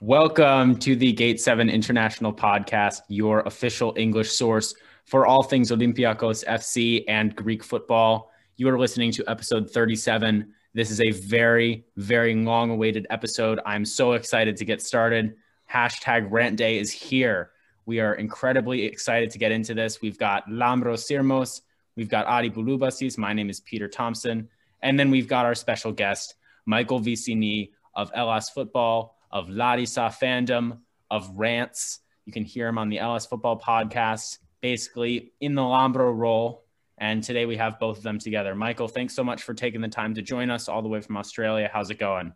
Welcome to the Gate 7 International Podcast, your official English source for all things Olympiacos FC and Greek football. You are listening to episode 37. This is a very, very long awaited episode. I'm so excited to get started. Hashtag rant day is here. We are incredibly excited to get into this. We've got Lambros Sirmos, we've got Adi Bulubasis. My name is Peter Thompson. And then we've got our special guest, Michael Vissini of Hellas Football of Larissa fandom, of rants. You can hear him on the Hellas Football podcast, basically in the Lambro role. And today we have both of them together. Michael, thanks so much for taking the time to join us all the way from Australia. How's it going?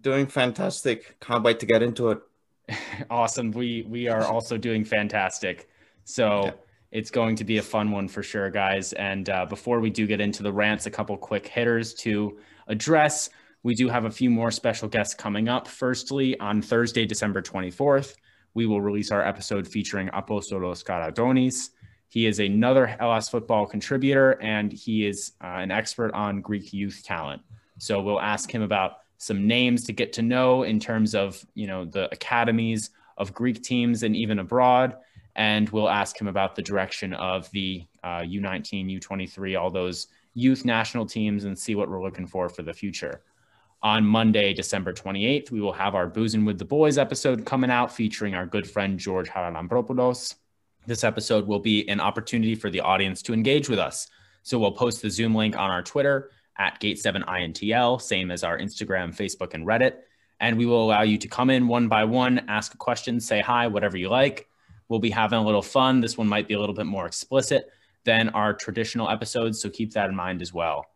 Doing fantastic. Can't wait to get into it. awesome. We we are also doing fantastic. So yeah. it's going to be a fun one for sure, guys. And uh, before we do get into the rants, a couple quick hitters to address. We do have a few more special guests coming up. Firstly, on Thursday, December 24th, we will release our episode featuring Apostolos Karadonis. He is another Hellas football contributor and he is uh, an expert on Greek youth talent. So we'll ask him about some names to get to know in terms of, you know, the academies of Greek teams and even abroad. And we'll ask him about the direction of the uh, U19, U23, all those youth national teams and see what we're looking for for the future. On Monday, December 28th, we will have our Boozing with the Boys episode coming out featuring our good friend George Haralampropoulos. This episode will be an opportunity for the audience to engage with us. So we'll post the Zoom link on our Twitter at Gate7INTL, same as our Instagram, Facebook, and Reddit. And we will allow you to come in one by one, ask a question, say hi, whatever you like. We'll be having a little fun. This one might be a little bit more explicit than our traditional episodes, so keep that in mind as well.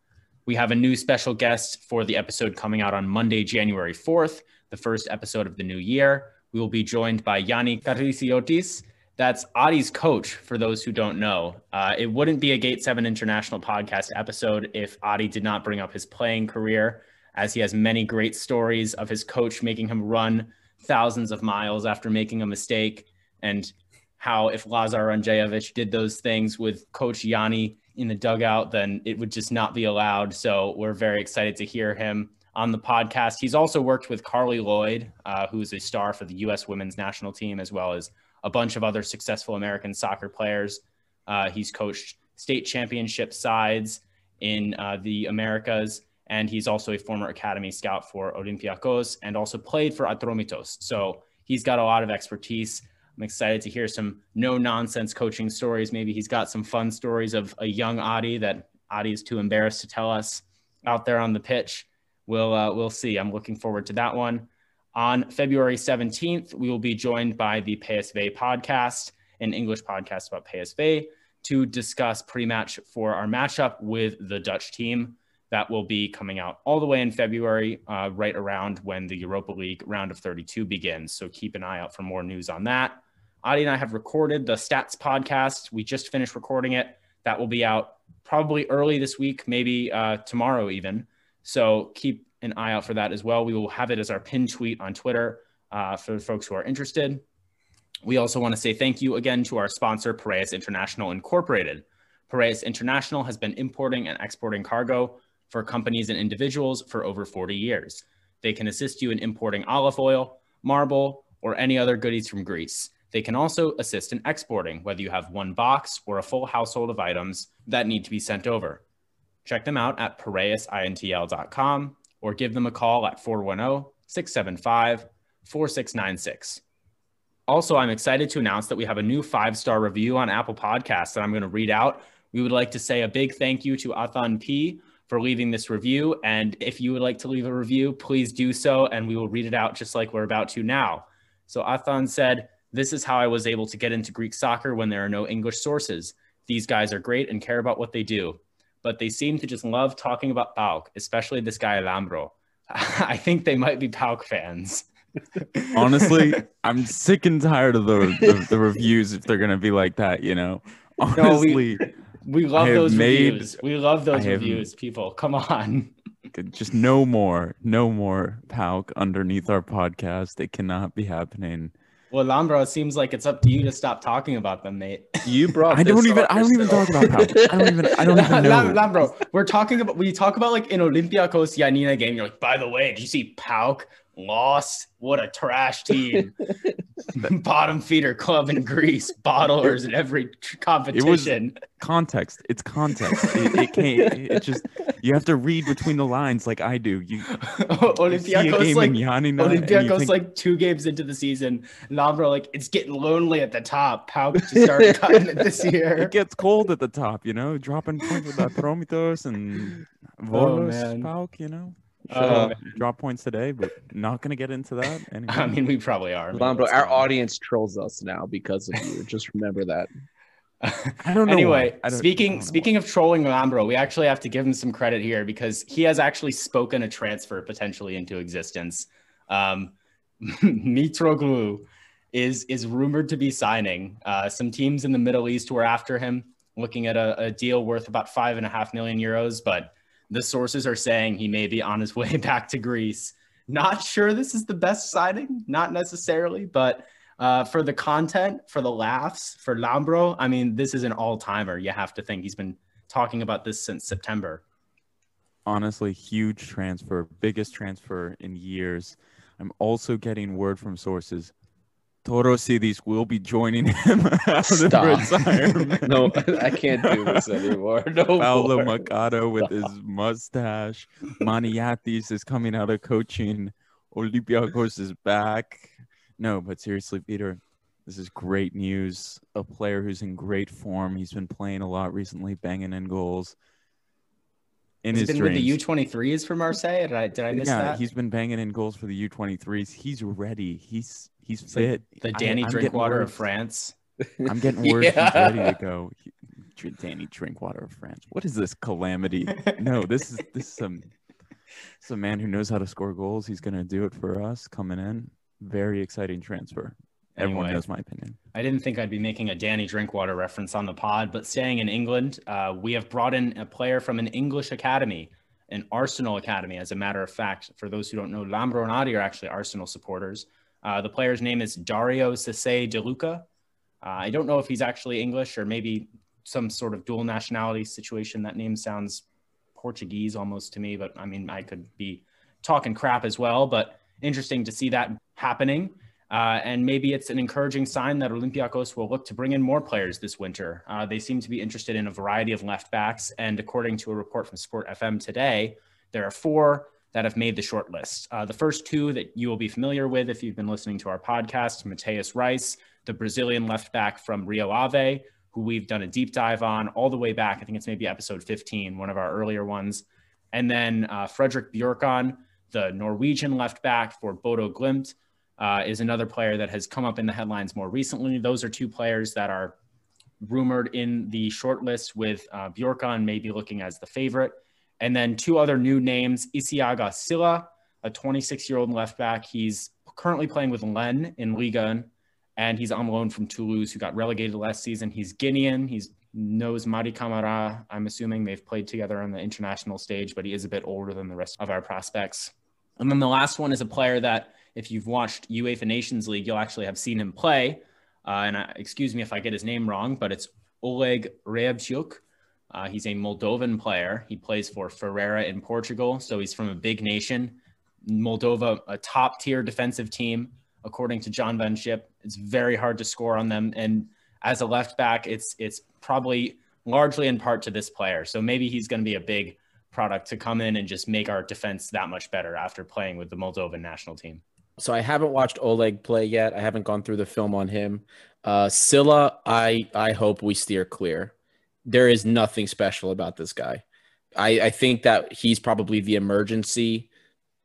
We have a new special guest for the episode coming out on Monday, January 4th, the first episode of the new year. We will be joined by Yanni Karisiotis. That's Adi's coach, for those who don't know. Uh, it wouldn't be a Gate 7 International podcast episode if Adi did not bring up his playing career, as he has many great stories of his coach making him run thousands of miles after making a mistake, and how if Lazar Ranjevic did those things with Coach Yanni, in the dugout, then it would just not be allowed. So we're very excited to hear him on the podcast. He's also worked with Carli Lloyd, uh, who's a star for the U.S. women's national team, as well as a bunch of other successful American soccer players. Uh, he's coached state championship sides in uh, the Americas, and he's also a former academy scout for Olympiacos and also played for Atromitos. So he's got a lot of expertise. I'm excited to hear some no nonsense coaching stories. Maybe he's got some fun stories of a young Adi that Adi is too embarrassed to tell us out there on the pitch. We'll uh, we'll see. I'm looking forward to that one. On February 17th, we will be joined by the PSV podcast, an English podcast about PSV, to discuss pre-match for our matchup with the Dutch team. That will be coming out all the way in February, uh, right around when the Europa League round of 32 begins. So keep an eye out for more news on that. Adi and I have recorded the stats podcast. We just finished recording it. That will be out probably early this week, maybe uh, tomorrow even. So keep an eye out for that as well. We will have it as our pin tweet on Twitter uh, for folks who are interested. We also want to say thank you again to our sponsor, Piraeus International Incorporated. Piraeus International has been importing and exporting cargo for companies and individuals for over 40 years. They can assist you in importing olive oil, marble, or any other goodies from Greece. They can also assist in exporting, whether you have one box or a full household of items that need to be sent over. Check them out at piraeusintl.com or give them a call at 410 675 4696. Also, I'm excited to announce that we have a new five star review on Apple Podcasts that I'm going to read out. We would like to say a big thank you to Athan P for leaving this review. And if you would like to leave a review, please do so, and we will read it out just like we're about to now. So Athan said, this is how I was able to get into Greek soccer when there are no English sources. These guys are great and care about what they do, but they seem to just love talking about PAOK, especially this guy Lambro. I think they might be PAOK fans. Honestly, I'm sick and tired of the, the, the reviews if they're gonna be like that. You know, honestly, no, we, we love those made, reviews. We love those reviews. People, come on. Just no more, no more PAOK underneath our podcast. It cannot be happening. Well, Lambro, it seems like it's up to you to stop talking about them, mate. You brought. I don't even. I don't even talk about PAOK. I don't even. I don't even know. Lambro, we're talking about. We talk about like in Olympiacos Giannina game. You're like, by the way, did you see PAOK lost. What a trash team. Bottom feeder club in Greece, bottlers in every tr- competition. context. It's context. It, it can't. It just you have to read between the lines like I do. You, you see a Olympiacos game like in you Olympiacos think, like two games into the season. Lambro like it's getting lonely at the top. How PAOK just started cutting it this year. it gets cold at the top. You know, dropping points with Atromitos and oh, Volos, man. PAOK. You know, Oh, Should man. drop points today, but not gonna get into that. Anyway. I mean, we probably are. but our go audience trolls us now because of you. Just remember that. I don't know. anyway. I don't- I speaking don't know speaking of trolling Lambro, we actually have to give him some credit here because he has actually spoken a transfer potentially into existence. Um, Mitroglou is is rumored to be signing. Uh, some teams in the Middle East were after him, looking at a, a deal worth about five and a half million euros, but the sources are saying he may be on his way back to Greece. Not sure this is the best signing, not necessarily, but uh, for the content, for the laughs, for Lambro, I mean, this is an all timer. You have to think he's been talking about this since September. honestly huge transfer, biggest transfer in years. I'm also getting word from sources. Torosidis will be joining him out of Stop. retirement. No, I can't do this anymore. No Paulo more. Machado with his mustache. Maniatis is coming out of coaching. Olympiacos is back. No, but seriously, Peter, this is great news. A player who's in great form. He's been playing a lot recently, banging in goals. In Has his been dreams. with the U23s for Marseille? Did I did I miss that? yeah, that? he's been banging in goals for the U23s. He's ready. He's he's like fit. the Danny I'm Drinkwater of. France. I'm getting word he's Yeah. ready to go. He- Danny Drinkwater of France. What is this calamity? no, this is this is some this is a man who knows how to score goals. He's gonna do it for us coming in. Very exciting transfer. Everyone knows my opinion. I didn't think I'd be making a Danny Drinkwater reference on the pod, but staying in England, uh, we have brought in a player from an English academy, an Arsenal academy, as a matter of fact. For those who don't know, Lambro and Adi are actually Arsenal supporters. Uh, the player's name is Dario Sese De Luca. Uh, I don't know if he's actually English or maybe some sort of dual nationality situation. That name sounds Portuguese almost to me, but I mean, I could be talking crap as well. But interesting to see that happening. Uh, and maybe it's an encouraging sign that Olympiacos will look to bring in more players this winter. Uh, they seem to be interested in a variety of left backs. And according to a report from Sport FM today, there are four that have made the short list. Uh, the first two that you will be familiar with if you've been listening to our podcast Matheus Reis, the Brazilian left back from Rio Ave, who we've done a deep dive on all the way back. I think it's maybe episode 15, one of our earlier ones. And then uh, Frederick Bjorkan, the Norwegian left back for Bodo Glimt, uh, is another player that has come up in the headlines more recently. Those are two players that are rumored in the short list with uh, Bjorkan maybe looking as the favorite. And then two other new names, Isiaga Sylla, a 26 year old left back. He's currently playing with Lens in Liga and he's on loan from Toulouse, who got relegated last season. He's Guinean. He's knows Mady Camara. I'm assuming they've played together on the international stage, but he is a bit older than the rest of our prospects. And then the last one is a player that, if you've watched UEFA Nations League, you'll actually have seen him play. Uh, and I, excuse me if I get his name wrong, but it's Oleg Reabciuk. Uh, he's a Moldovan player. He plays for Ferreira in Portugal, so he's from a big nation. Moldova, a top tier defensive team, according to John Van Schip. It's very hard to score on them, and as a left back, it's it's probably largely in part to this player. So maybe he's going to be a big product to come in and just make our defense that much better after playing with the Moldovan national team. So I haven't watched Oleg play yet. I haven't gone through the film on him. Uh, Sylla, I I hope we steer clear. There is nothing special about this guy. I, I think that he's probably the emergency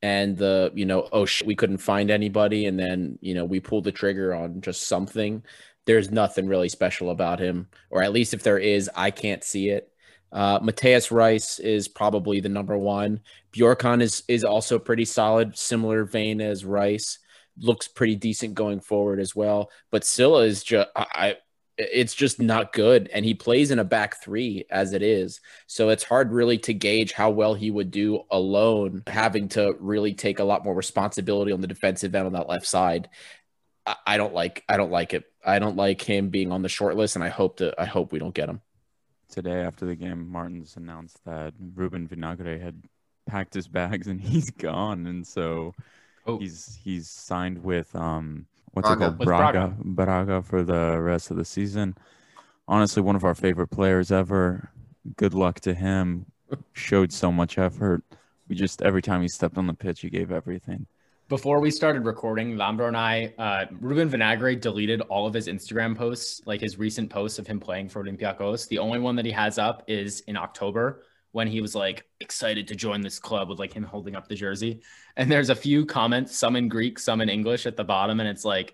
and the you know oh shit we couldn't find anybody and then you know we pulled the trigger on just something. There's nothing really special about him, or at least if there is, I can't see it. Uh, Matheus Reis is probably the number one. Bjorkan is is also pretty solid, similar vein as Reis. Looks pretty decent going forward as well. But Sylla is just I it's just not good. And he plays in a back three as it is. So it's hard really to gauge how well he would do alone, having to really take a lot more responsibility on the defensive end on that left side. I, I don't like I don't like it. I don't like him being on the short list, and I hope to I hope we don't get him. Today after the game, Martins announced that Ruben Vinagre had packed his bags and he's gone. And so Oh, He's he's signed with um what's it called With Braga Braga for the rest of the season. Honestly, one of our favorite players ever. Good luck to him. Showed so much effort. We just every time he stepped on the pitch, he gave everything. Before we started recording, Lambro and I, uh, Ruben Vinagre deleted all of his Instagram posts, like his recent posts of him playing for Olympiacos. The only one that he has up is in October when he was like excited to join this club with like him holding up the jersey. And there's a few comments, some in Greek, some in English at the bottom. And it's like,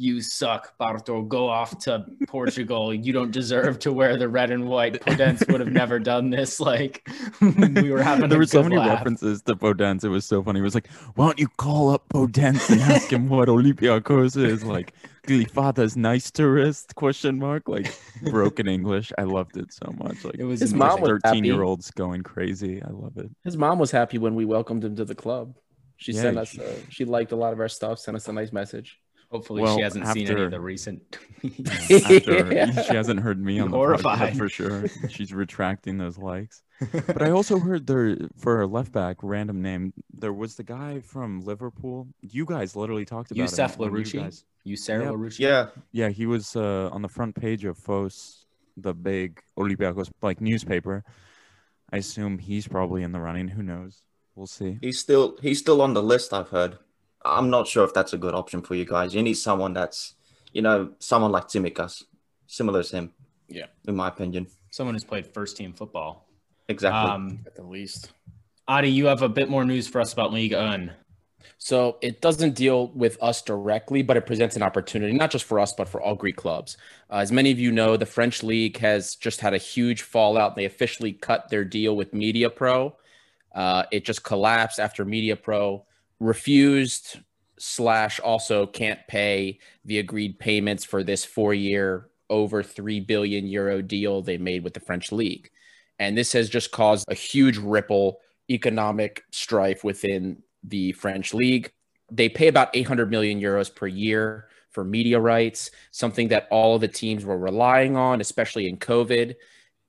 you suck, Barto. Go off to Portugal. You don't deserve to wear the red and white. Podence would have never done this. Like we were having. there were so many laugh. references to Podence. It was so funny. It was like, "Why don't you call up Podence and ask him what Olympiacos is like?" Glyfada's nice tourist? Question mark. Like broken English. I loved it so much. Like It was His mom was happy. thirteen-year-olds going crazy. I love it. His mom was happy when we welcomed him to the club. She Yeah, sent us. she- Uh, she liked a lot of our stuff. Sent us a nice message. Hopefully, Well, she hasn't seen any after- of the recent. After Yeah. she hasn't heard me on the Horrified. podcast for sure. She's retracting those likes. But I also heard there for a left back, random name. There was the guy from Liverpool. You guys literally talked about Yusuf him. one of you guys. you, Sarah Yep. Larouci? Yeah, Yeah, he was uh, on the front page of Fos, the big Olympiacos like newspaper. I assume he's probably in the running. Who knows? We'll see. he's still he's still on the list. I've heard. I'm not sure if that's a good option for you guys. You need someone that's, you know, someone like Tsimikas, similar to him. Yeah. in my opinion. Someone who's played first team football. Exactly. Um, At the least. Adi, you have a bit more news for us about League One. So it doesn't deal with us directly, but it presents an opportunity, not just for us, but for all Greek clubs. Uh, as many of you know, the French league has just had a huge fallout. They officially cut their deal with Media Pro. Uh, it just collapsed after Media Pro refused slash also can't pay the agreed payments for this four-year over 3 billion euro deal they made with the French league. And this has just caused a huge ripple economic strife within the French league. They pay about 800 million euros per year for media rights, something that all of the teams were relying on, especially in COVID.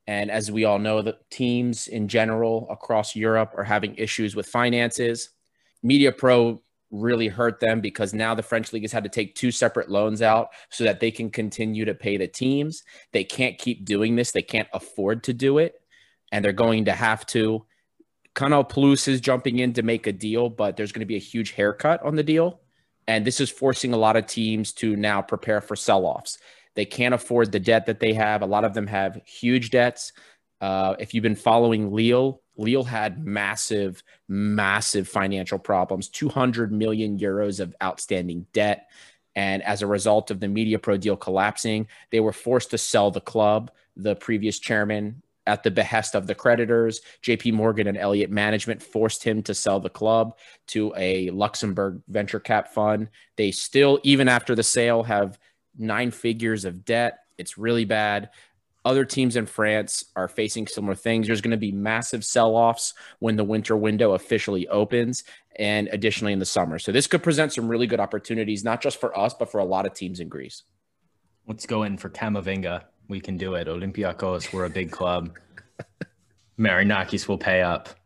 And as we all know, the teams in general across Europe are having issues with finances. Media Pro really hurt them because now the French league has had to take two separate loans out so that they can continue to pay the teams. They can't keep doing this, they can't afford to do it, and they're going to have to. Canal Plus is jumping in to make a deal, but there's going to be a huge haircut on the deal. And this is forcing a lot of teams to now prepare for sell offs. They can't afford the debt that they have. A lot of them have huge debts. Uh, if you've been following Lille, Lille had massive, massive financial problems 200 million euros of outstanding debt. And as a result of the Media Pro deal collapsing, they were forced to sell the club. The previous chairman, at the behest of the creditors, JP Morgan and Elliott Management forced him to sell the club to a Luxembourg venture cap fund. They still, even after the sale, have nine figures of debt. It's really bad. Other teams in France are facing similar things. There's going to be massive sell offs when the winter window officially opens, and additionally in the summer. So, this could present some really good opportunities, not just for us, but for a lot of teams in Greece. Let's go in for Camavinga. We can do it. Olympiacos, we're a big club. Marinakis will pay up.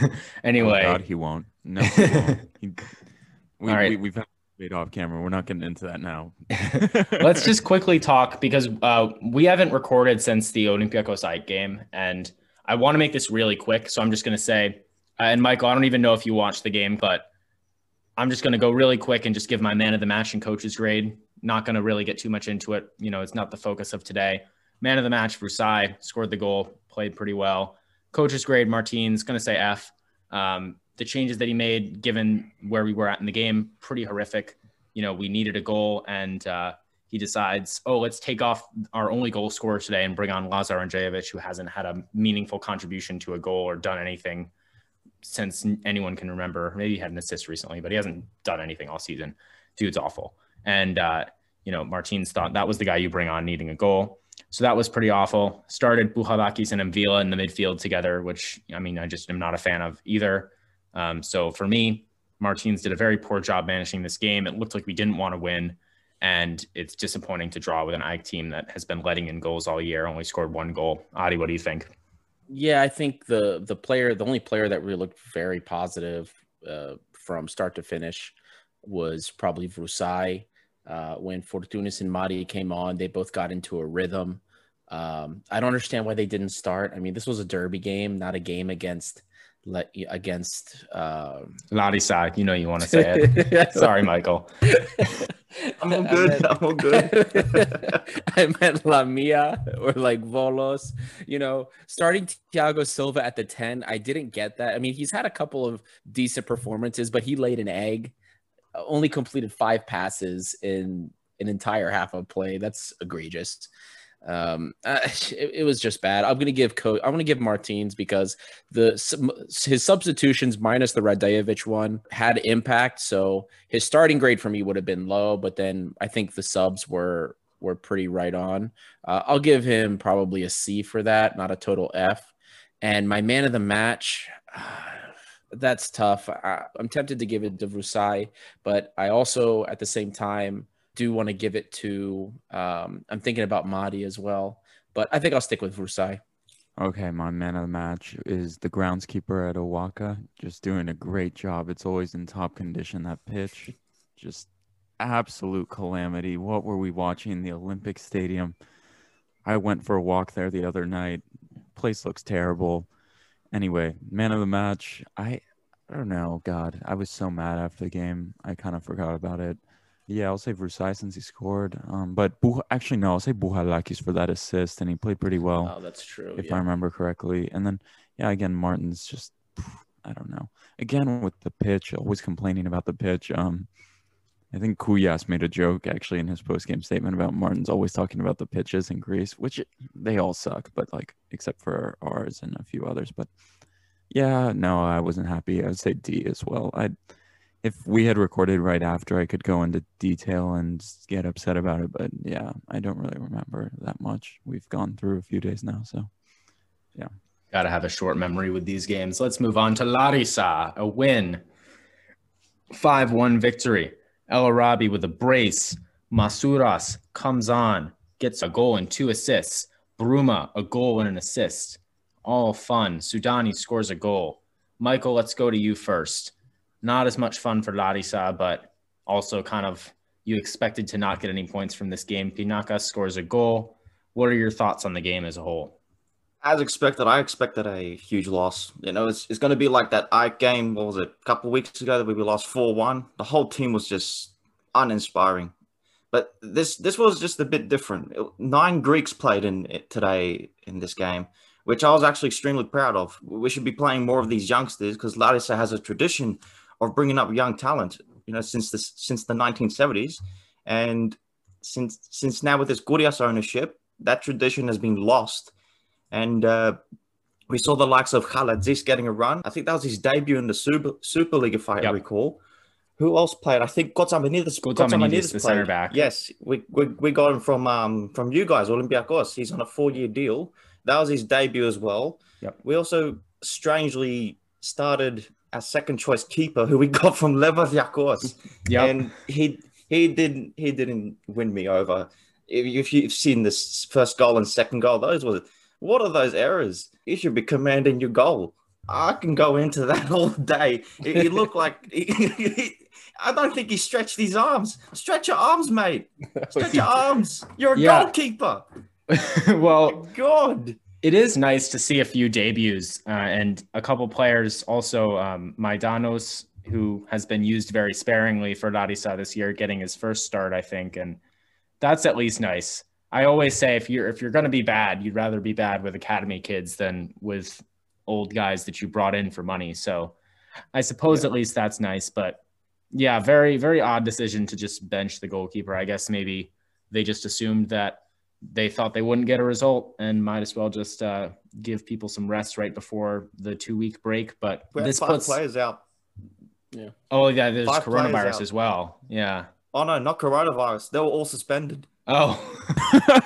Oh, anyway, Oh God, he won't. No, he won't. He, we, All right. we, we've had it off camera. We're not getting into that now. let's just quickly talk because uh, we haven't recorded since the Olympiacos AEK game, and I want to make this really quick. So I'm just going to say, uh, and Michael, I don't even know if you watched the game, but I'm just going to go really quick and just give my man of the match and coach's grade. Not going to really get too much into it. You know, it's not the focus of today. Man of the match, Vrousai scored the goal, played pretty well. Coach's grade, Martins, going to say F. Um, the changes that he made, given where we were at in the game, pretty horrific. You know, we needed a goal, and uh, he decides, oh, let's take off our only goal scorer today and bring on Lazar Andreevich, who hasn't had a meaningful contribution to a goal or done anything since anyone can remember. Maybe he had an assist recently, but he hasn't done anything all season. Dude's awful. And, uh, you know, Martins thought that was the guy you bring on needing a goal. So that was pretty awful. Started Bouchalakis and Mvila in the midfield together, which, I mean, I just am not a fan of either. Um, so for me, Martins did a very poor job managing this game. It looked like we didn't want to win. And it's disappointing to draw with an AEK team that has been letting in goals all year, only scored one goal. Adi, what do you think? Yeah, I think the the player, the only player that really looked very positive uh, from start to finish was probably Vrousai. Uh, when Fortounis and Mady came on, they both got into a rhythm. Um, I don't understand why they didn't start. I mean, this was a derby game, not a game against let you against um side. you know you want to say it. Sorry, Michael. I'm all good. I'm all good. I meant Lamia or like Volos. You know, starting Thiago Silva at the 10, I didn't get that. I mean, he's had a couple of decent performances, but he laid an egg. Only completed five passes in an entire half of play. That's egregious. Um, uh, it, it, was just bad. I'm gonna give coach. I'm gonna give Martins because the his substitutions minus the Radojevic one had impact. So his starting grade for me would have been low, but then I think the subs were were pretty right on. Uh, I'll give him probably a C for that, not a total F. And my man of the match. Uh, that's tough. I, am tempted to give it to Vrousai, but I also, at the same time, do want to give it to. Um, I'm thinking about Mady as well, but I think I'll stick with Vrousai. Okay, my man of the match is the groundskeeper at OAKA. Just doing a great job. It's always in top condition. That pitch, just absolute calamity. What were we watching? The Olympic Stadium. I went for a walk there the other night. Place looks terrible. Anyway, man of the match. I I don't know. God, I was so mad after the game. I kind of forgot about it. Yeah, I'll say since he scored. Um, but Buh- actually no, I'll say Bouchalakis for that assist, and he played pretty well. Oh, that's true. If yeah. I remember correctly. And then yeah, again, Martin's just I don't know. Again with the pitch, always complaining about the pitch. Um, I think Kougias made a joke actually in his post game statement about Martin's always talking about the pitches in Greece, which they all suck, but like except for ours and a few others. But yeah, no, I wasn't happy. I would say D as well. I if we had recorded right after, I could go into detail and get upset about it. But yeah, I don't really remember that much. We've gone through a few days now, so yeah. Got to have a short memory with these games. Let's move on to Larissa, a win, five-one victory. El Arabi with a brace. Masouras comes on, gets a goal and two assists. Bruma, a goal and an assist. All fun. Soudani scores a goal. Michael, let's go to you first not as much fun for Larissa, but also kind of you expected to not get any points from this game. Pinaka scores a goal. What are your thoughts on the game as a whole? As expected, I expected a huge loss. You know, it's, it's going to be like that AEK game. What was it? A couple weeks ago that we lost four one. The whole team was just uninspiring. But this this was just a bit different. Nine Greeks played in today in this game, which I was actually extremely proud of. We should be playing more of these youngsters because Larissa has a tradition of bringing up young talent, you know, since the since the 1970s, and since since now with this Kougias ownership, that tradition has been lost, and uh, we saw the likes of Khaladzis getting a run. I think that was his debut in the Super Super League, if I yep. recall. Who else played? I think Kotsamanides. Kotsamanides, the center back. Yes, we, we, we got him from um from you guys, Olympiacos. He's on a four year deal. That was his debut as well. Yep. We also strangely started our second choice keeper who we got from Levadiakos. yeah. And he he didn't he didn't win me over. If, if you've seen this first goal and second goal, those were what are those errors? You should be commanding your goal. I can go into that all day. He looked like he, he, I don't think he stretched his arms. Stretch your arms, mate. Stretch your arms. You're a yeah. goalkeeper. well, God it is nice to see a few debuts uh, and a couple players also um, Maidanos, who has been used very sparingly for Larissa this year, getting his first start, I think, and that's at least nice. I always say if you're if you're going to be bad, you'd rather be bad with academy kids than with old guys that you brought in for money. So I suppose yeah. at least that's nice, but yeah, very very odd decision to just bench the goalkeeper. I guess maybe they just assumed that they thought they wouldn't get a result and might as well just uh, give people some rest right before the two week break. But we this five puts players out. Yeah. Oh yeah, there's five coronavirus as well. Yeah. Oh no, not coronavirus. They were all suspended. Oh.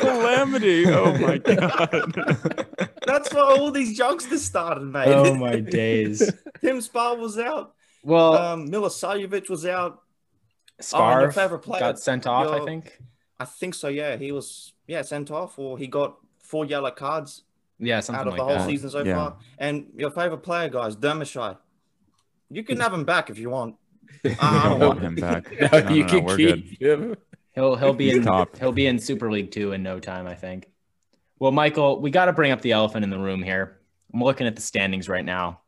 calamity! Oh my god. That's why all these youngsters started, mate. Oh my days. Tim Sparv was out. Well, um, Milosavljevic was out. Sparv oh, got sent off, your, I think. I think so. Yeah, he was yeah sent off, or he got four yellow cards. Yeah, something out of like the whole that. season so yeah. far. And your favorite player, guys, Dermashai. You can have him back if you want. I I don't don't want him back. No, No, no, you no, can we're keep good. him. He'll he'll be in top. he'll be in Super League two in no time, I think. Well, Michael, we got to bring up the elephant in the room here. I'm looking at the standings right now.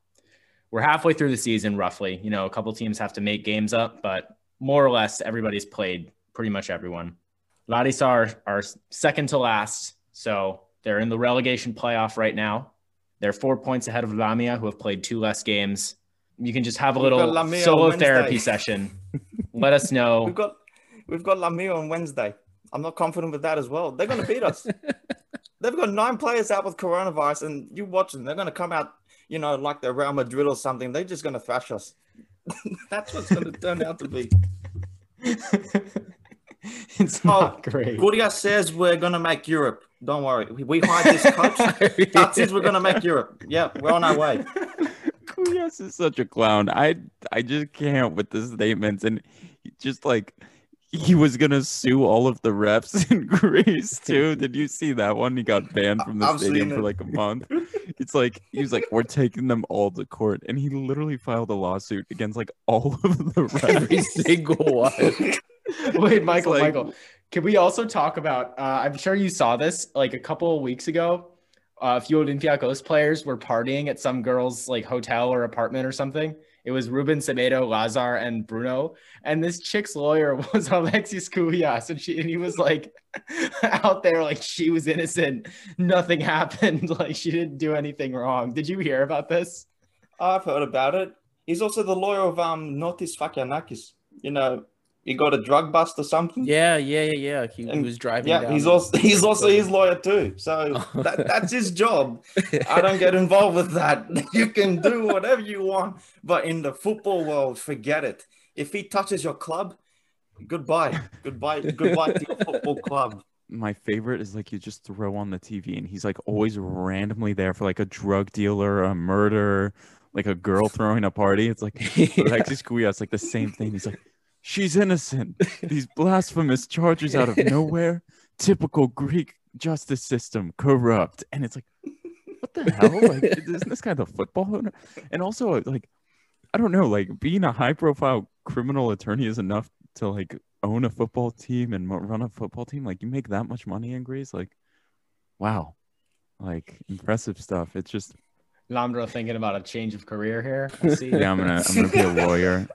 We're halfway through the season, roughly. You know, a couple teams have to make games up, but more or less everybody's played pretty much everyone. Larissa are, are second to last, so they're in the relegation playoff right now. They're four points ahead of Lamia, who have played two less games. You can just have a little solo Wednesday. therapy session. Let us know. We've got we've got Lamia on Wednesday. I'm not confident with that as well. They're going to beat us. They've got nine players out with coronavirus, and you watch them. They're going to come out, you know, like they're Real Madrid or something. They're just going to thrash us. That's what's going to turn out to be. it's Oh, not great. Guria says we're going to make Europe. Don't worry. We, we hired this coach. Oh, that says we're going to make Europe. Yeah, we're on our way. Kougias is such a clown. I I just can't with the statements and just like he was gonna sue all of the refs in Greece too. Did you see that one? He got banned from the I've stadium for like a month. It's like he was like, "We're taking them all to court," and he literally filed a lawsuit against like all of the Every single one. Wait, Michael, like- Michael, can we also talk about? Uh, I'm sure you saw this like a couple of weeks ago. Uh, a few Olympiacos players were partying at some girl's like hotel or apartment or something. It was Ruben Semedo, Lazar, and Bruno. And this chick's lawyer was Alexis Kougias, and she and he was like out there like she was innocent. Nothing happened. Like she didn't do anything wrong. Did you hear about this? I've heard about it. He's also the lawyer of um Notis Sfakianakis. You know, he got a drug bust or something. Yeah, yeah, yeah, yeah. He, he was driving. Yeah, down he's also he's also his lawyer too. So that, that's his job. I don't get involved with that. You can do whatever you want, but in the football world, forget it. If he touches your club, goodbye, goodbye, goodbye to your football club. My favorite is like you just throw on the TV and he's like always randomly there for like a drug dealer, a murder, like a girl throwing a party. It's like Alexis Kougias, like the same thing. He's like, she's innocent. These blasphemous charges out of nowhere. Typical Greek justice system, corrupt. And it's like, what the hell? Like, isn't this guy the football owner? And also, like, I don't know, like being a high profile criminal attorney is enough to like own a football team and run a football team. Like, you make that much money in Greece. Like, wow. Like impressive stuff. It's just Lambro thinking about a change of career here. I see. yeah. I'm gonna I'm gonna be a lawyer.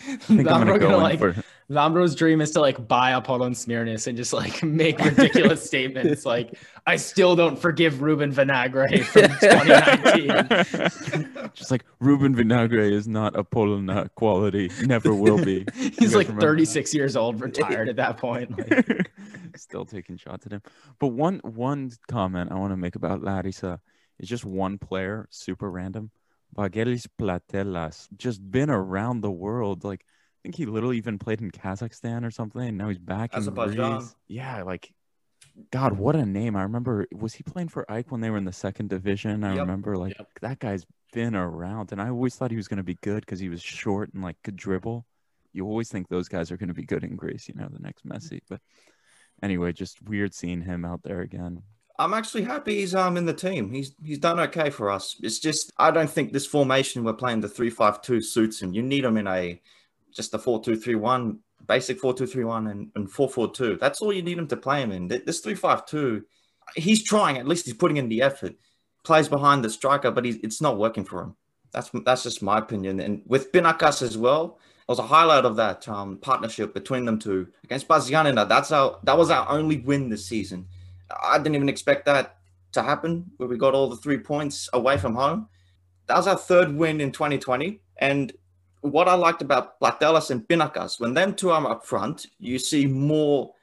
I think I'm gonna go gonna, like for Lambro's dream is to like buy Apollon Smyrnis and just like make ridiculous statements like I still don't forgive Ruben Vinagre from 2019. Just like Ruben Vinagre is not Apollon quality, never will be. He's like remember? 36 years old, retired at that point. Like, Still taking shots at him. But one one comment I want to make about Larissa is just one player, super random. Vagelis Platelas, just been around the world. Like I think he literally even played in Kazakhstan or something. And now he's back in Azerbaijan. Greece. Yeah, like God, what a name! I remember. Was he playing for AEK when they were in the second division? I Yep. remember like Yep. that guy's been around, and I always thought he was going to be good because he was short and like could dribble. You always think those guys are going to be good in Greece, you know, the next Messi. But anyway, just weird seeing him out there again. I'm actually happy he's um in the team. He's he's done okay for us. It's just I don't think this formation we're playing the three five two suits him. You need him in a just a four two three one, basic four two three one, and and four four two. That's all you need him to play him in. This three five two, he's trying. At least he's putting in the effort. Plays behind the striker, but he's, it's not working for him. That's that's just my opinion. And with Binakas as well, it was a highlight of that um, partnership between them two against Bazianina. That's our that was our only win this season. I didn't even expect that to happen, where we got all the three points away from home. That was our third win in 2020. And what I liked about Platelas and Pinakas, when them two are up front, you see more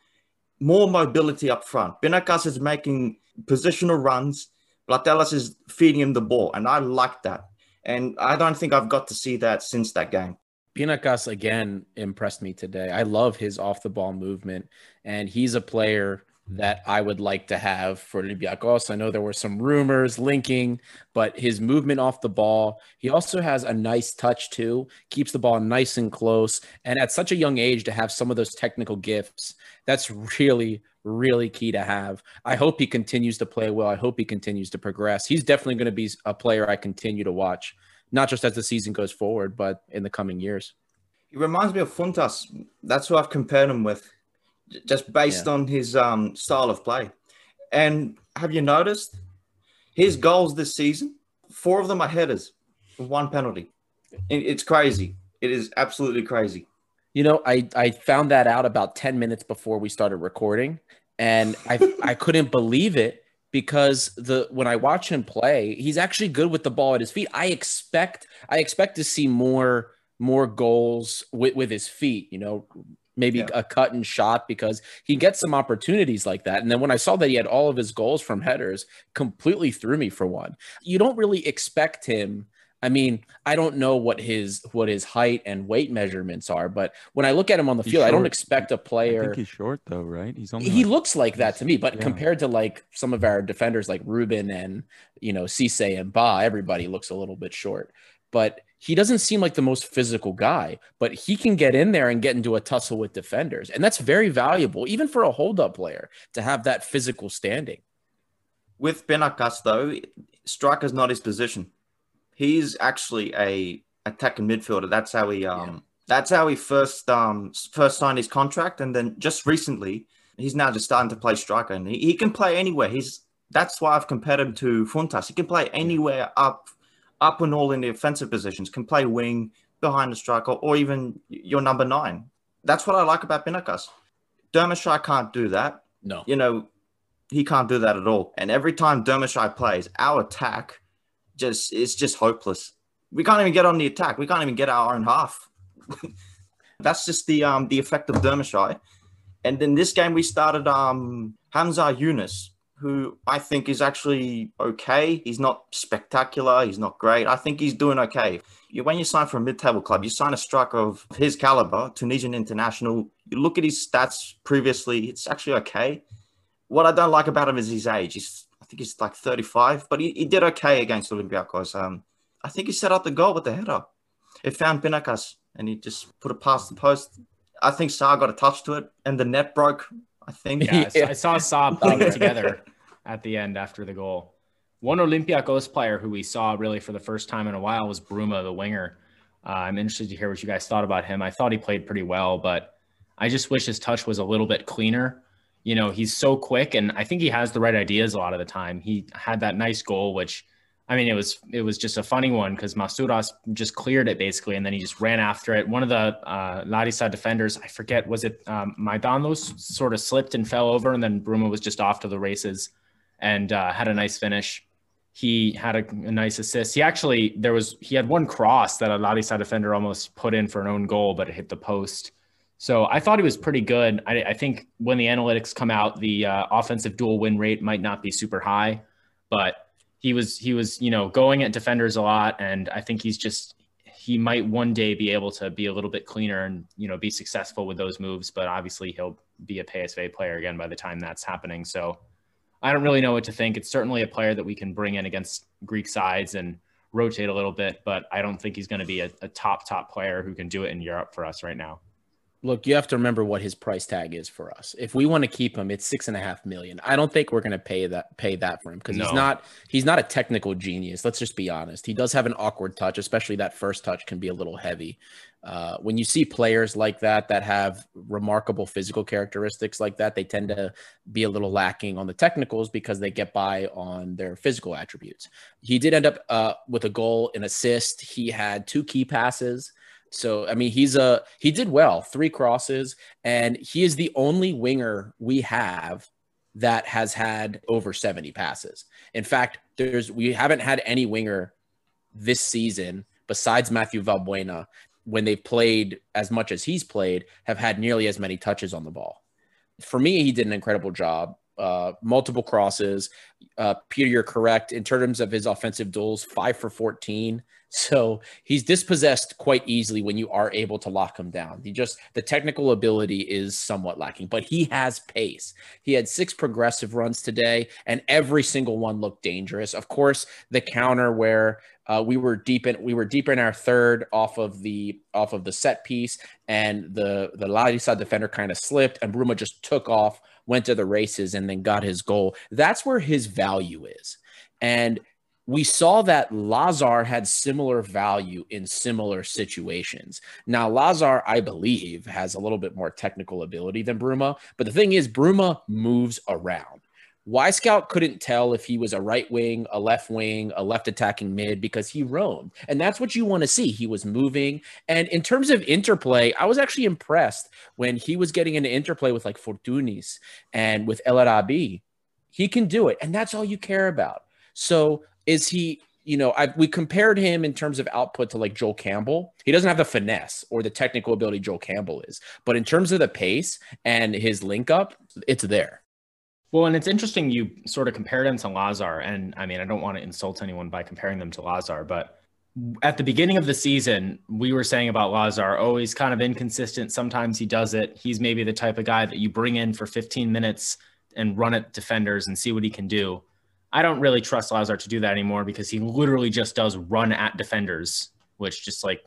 more mobility up front. Pinakas is making positional runs. Platelas is feeding him the ball, and I like that. And I don't think I've got to see that since that game. Pinakas again impressed me today. I love his off the ball movement, and he's a player that I would like to have for Olympiacos. I know there were some rumors linking, but his movement off the ball, he also has a nice touch too, keeps the ball nice and close. And at such a young age to have some of those technical gifts, that's really, really key to have. I hope he continues to play well. I hope he continues to progress. He's definitely going to be a player I continue to watch not just as the season goes forward, but in the coming years. He reminds me of Fountas. That's who I've compared him with, just based yeah. on his um, style of play. And have you noticed his goals this season? Four of them are headers, one penalty. It's crazy. It is absolutely crazy. You know, I, I found that out about 10 minutes before we started recording, and I, I couldn't believe it because the when I watch him play, he's actually good with the ball at his feet. I expect I expect to see more more goals with, with his feet, you know, maybe yeah. a cut and shot because he gets some opportunities like that. And then when I saw that he had all of his goals from headers, completely threw me for one. You don't really expect him I mean, I don't know what his what his height and weight measurements are, but when I look at him on the he's field, short. I don't expect a player. I think he's short though, right? He's only he like, looks like that to me, but yeah. compared to like some of our defenders like Ruben and you know Cisse and Ba, everybody looks a little bit short. But he doesn't seem like the most physical guy, but he can get in there and get into a tussle with defenders, and that's very valuable, even for a hold-up player to have that physical standing. With Benacas, though, striker's not his position he's actually a attacking midfielder. That's how he um yeah. that's how he first um first signed his contract, and then just recently he's now just starting to play striker, and he, he can play anywhere. He's that's why I've compared him to Fountas. He can play anywhere up up and all in the offensive positions. Can play wing behind the striker, or even your number nine. That's what I like about Benacas. Dermashire can't do that. No, you know he can't do that at all. And every time Dermashire plays, our attack just is just hopeless. We can't even get on the attack. We can't even get our own half. That's just the um the effect of Dermashire. And in this game, we started um Hamza Yunus, who I think is actually okay. He's not spectacular. He's not great. I think he's doing okay. You, when you sign for a mid-table club, you sign a striker of his caliber, Tunisian international. You look at his stats previously; it's actually okay. What I don't like about him is his age. He's I think he's like 35, but he, he did okay against Olympiacos. Um, I think he set up the goal with the header. It found Benacas and he just put it past the post. I think Sa got a touch to it and the net broke. I think. Yeah, yeah. I saw Sa putting it together at the end after the goal. One Olympiacos player who we saw really for the first time in a while was Bruma, the winger. Uh, I'm interested to hear what you guys thought about him. I thought he played pretty well, but I just wish his touch was a little bit cleaner you know, he's so quick and I think he has the right ideas a lot of the time. He had that nice goal, which I mean, it was it was just a funny one because Masouras just cleared it basically, and then he just ran after it. One of the uh, Larissa defenders, I forget, was it um, Maidanos, sort of slipped and fell over, and then Bruma was just off to the races and uh, had a nice finish. He had a, a, nice assist. He actually there was he had one cross that a Larissa defender almost put in for an own goal, but it hit the post. So I thought he was pretty good. I, I think when the analytics come out, the uh, offensive dual win rate might not be super high, but he was he was you know going at defenders a lot, and I think he's just he might one day be able to be a little bit cleaner and you know be successful with those moves. But obviously he'll be a PSV player again by the time that's happening. So I don't really know what to think. It's certainly a player that we can bring in against Greek sides and rotate a little bit, but I don't think he's going to be a, a top top player who can do it in Europe for us right now look, you have to remember what his price tag is for us. If we want to keep him, it's six and a half million. I don't think we're going to pay that pay that for him because no. he's not he's not a technical genius. Let's just be honest. He does have an awkward touch, especially that first touch can be a little heavy. Uh, when you see players like that that have remarkable physical characteristics like that, they tend to be a little lacking on the technicals because they get by on their physical attributes. He did end up uh, with a goal, an assist. He had two key passes. So I mean, he's a he did well, three crosses, and he is the only winger we have that has had over 70 passes. In fact, there's we haven't had any winger this season besides Mathieu Valbuena when they've played as much as he's played have had nearly as many touches on the ball. For me, he did an incredible job. Uh, multiple crosses. Uh, Peter, you're correct in terms of his offensive duels, five for 14. So he's dispossessed quite easily when you are able to lock him down. He just the technical ability is somewhat lacking, but he has pace. He had six progressive runs today, and every single one looked dangerous. Of course, the counter where uh, we were deep in we were deep in our third off of the off of the set piece, and the the Larissa defender kind of slipped, and Bruma just took off, went to the races, and then got his goal. That's where his value is, and we saw that Lazar had similar value in similar situations. Now, Lazar, I believe, has a little bit more technical ability than Bruma, but the thing is, Bruma moves around. Wyscout couldn't tell if he was a right wing, a left wing, a left attacking mid because he roamed. And that's what you want to see. He was moving. And in terms of interplay, I was actually impressed when he was getting into interplay with like Fortounis and with El Arabi. He can do it. And that's all you care about. So is he you know, I we compared him in terms of output to like Joel Campbell. He doesn't have the finesse or the technical ability Joel Campbell is, but in terms of the pace and his link up, it's there. Well, and it's interesting you sort of compared him to Lazar, and I mean, I don't want to insult anyone by comparing them to Lazar, but at the beginning of the season, we were saying about Lazar, oh, he's kind of inconsistent. Sometimes he does it. He's maybe the type of guy that you bring in for 15 minutes and run at defenders and see what he can do. I don't really trust Lazar to do that anymore because he literally just does run at defenders, which just like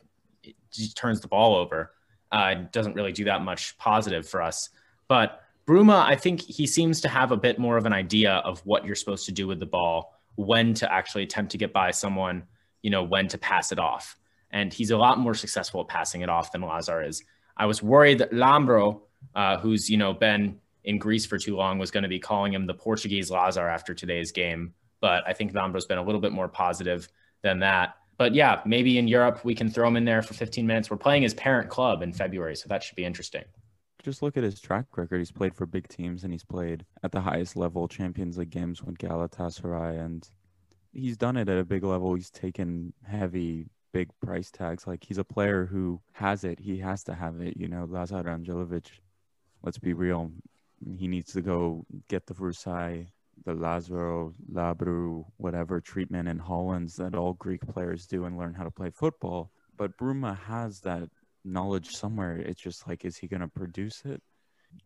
just turns the ball over. Uh, doesn't really do that much positive for us. But Bruma, I think he seems to have a bit more of an idea of what you're supposed to do with the ball, when to actually attempt to get by someone, you know, when to pass it off. And he's a lot more successful at passing it off than Lazar is. I was worried that Lambro, uh, who's, you know, been in Greece for too long was going to be calling him the Portuguese Lazar after today's game. But I think Lambro's been a little bit more positive than that. But yeah, maybe in Europe we can throw him in there for 15 minutes. We're playing his parent club in February, so that should be interesting. Just look at his track record. He's played for big teams and he's played at the highest level Champions League games with Galatasaray and he's done it at a big level. He's taken heavy big price tags. Like he's a player who has it. He has to have it. You know, Lazar Angelovic, let's be real he needs to go get the Vrousai, the Lazaro, Lamprou, whatever treatment in Hollands that all Greek players do and learn how to play football. But Bruma has that knowledge somewhere. It's just like, is he going to produce it?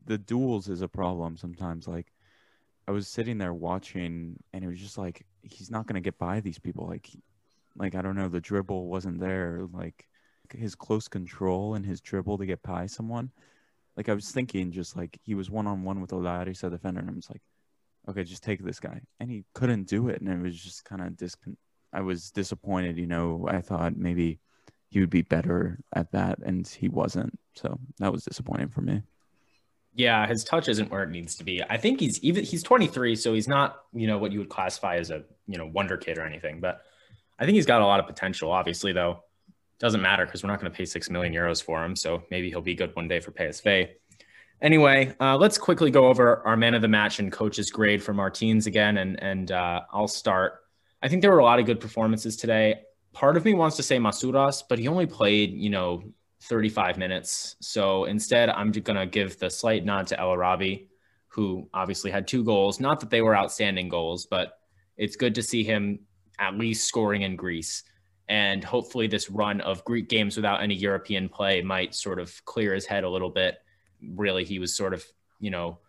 The duels is a problem sometimes. Like, I was sitting there watching, and it was just like, he's not going to get by these people. Like, like I don't know, the dribble wasn't there. Like, his close control and his dribble to get by someone like I was thinking, just like he was one on one with a Larissa defender, and I was like, okay, just take this guy, and he couldn't do it, and it was just kind of dis. I was disappointed. You know, I thought maybe he would be better at that, and he wasn't. So that was disappointing for me. Yeah, his touch isn't where it needs to be. I think he's even he's 23, so he's not you know what you would classify as a you know wonder kid or anything, but I think he's got a lot of potential. Obviously, though, doesn't matter because we're not going to pay six million euros for him. So maybe he'll be good one day for PSV. Anyway, uh, let's quickly go over our man of the match and coach's grade for Martins again, and and uh, I'll start. I think there were a lot of good performances today. Part of me wants to say Masouras, but he only played, you know, 35 minutes. So instead, I'm just going to give the slight nod to El Arabi, who obviously had two goals. Not that they were outstanding goals, but it's good to see him at least scoring in Greece. And hopefully, this run of Greek games without any European play might sort of clear his head a little bit. Really, he was sort of, you know,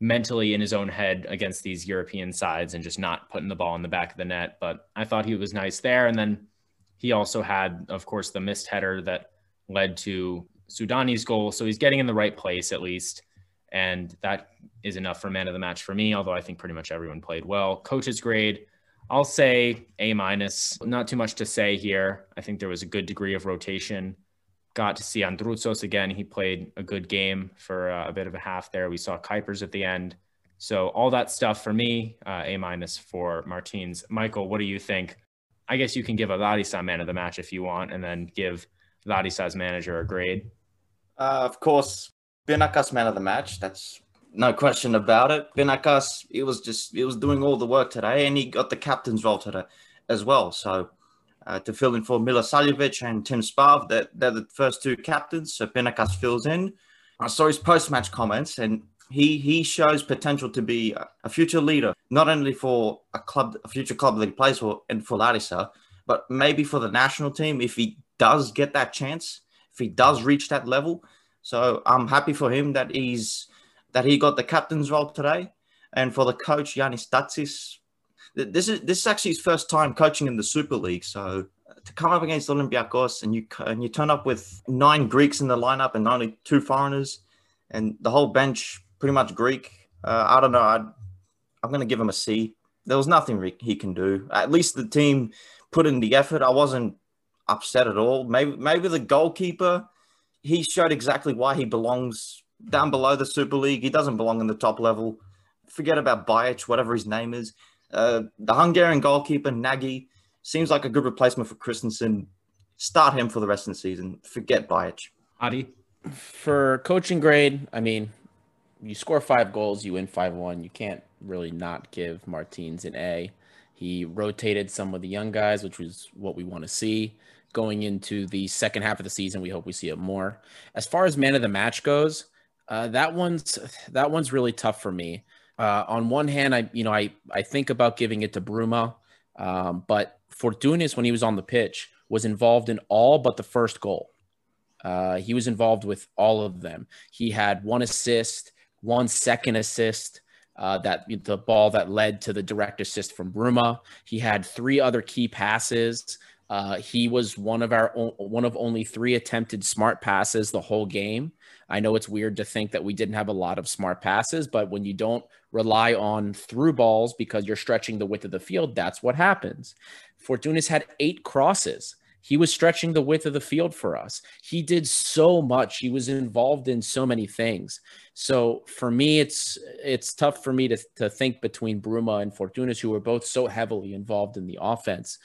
mentally in his own head against these European sides and just not putting the ball in the back of the net. But I thought he was nice there. And then he also had, of course, the missed header that led to Soudani's goal. So he's getting in the right place at least. And that is enough for man of the match for me, although I think pretty much everyone played well. Coach's grade, I'll say A minus. Not too much to say here. I think there was a good degree of rotation. Got to see Androutsos again. He played a good game for uh, a bit of a half there. We saw Kuipers at the end. So all that stuff for me, uh, A minus for Martins. Michael, what do you think? I guess you can give a Larissa man of the match if you want, and then give Larissa's manager a grade. Uh, of course, Pinakas man of the match. That's no question about it. Pinakas, he was just he was doing all the work today, and he got the captain's role today as well. So uh, to fill in for Milosavljevic and Tim Sparv, they're, they're the first two captains. So Pinakas fills in. I saw his post-match comments, and he he shows potential to be a, future leader, not only for a club, a future club that he plays for, and for Larissa, but maybe for the national team if he does get that chance, if he does reach that level. So I'm happy for him that he's that he got the captain's role today. And for the coach, Yanis Tatsis, this is this is actually his first time coaching in the Super League. So to come up against Olympiacos and you and you turn up with nine Greeks in the lineup and only two foreigners, and the whole bench pretty much Greek. Uh, I don't know. i am going to give him a C. there was nothing he can do. At least the team put in the effort. I wasn't upset at all. Maybe maybe the goalkeeper, he showed exactly why he belongs down below the Super League. He doesn't belong in the top level. Forget about Bajic, whatever his name is. Uh, the Hungarian goalkeeper, Nagy, seems like a good replacement for Christensen. Start him for the rest of the season. Forget Bajic. Adi? For coaching grade, I mean, you score five goals, you win 5 1. You can't really not give Martins an A. He rotated some of the young guys, which was what we want to see. Going into the second half of the season, we hope we see it more. As far as man of the match goes, uh, that one's that one's really tough for me. Uh, on one hand, I you know I I think about giving it to Bruma, um, but Fortounis when he was on the pitch was involved in all but the first goal. Uh, he was involved with all of them. He had one assist, one second assist. Uh, that the ball that led to the direct assist from Bruma. He had three other key passes. Uh, he was one of our one of only three attempted smart passes the whole game. I know it's weird to think that we didn't have a lot of smart passes, but when you don't rely on through balls because you're stretching the width of the field, that's what happens. Fortounis had eight crosses. He was stretching the width of the field for us. He did so much. He was involved in so many things. So for me, it's it's tough for me to, to think between Bruma and Fortounis, who were both so heavily involved in the offense.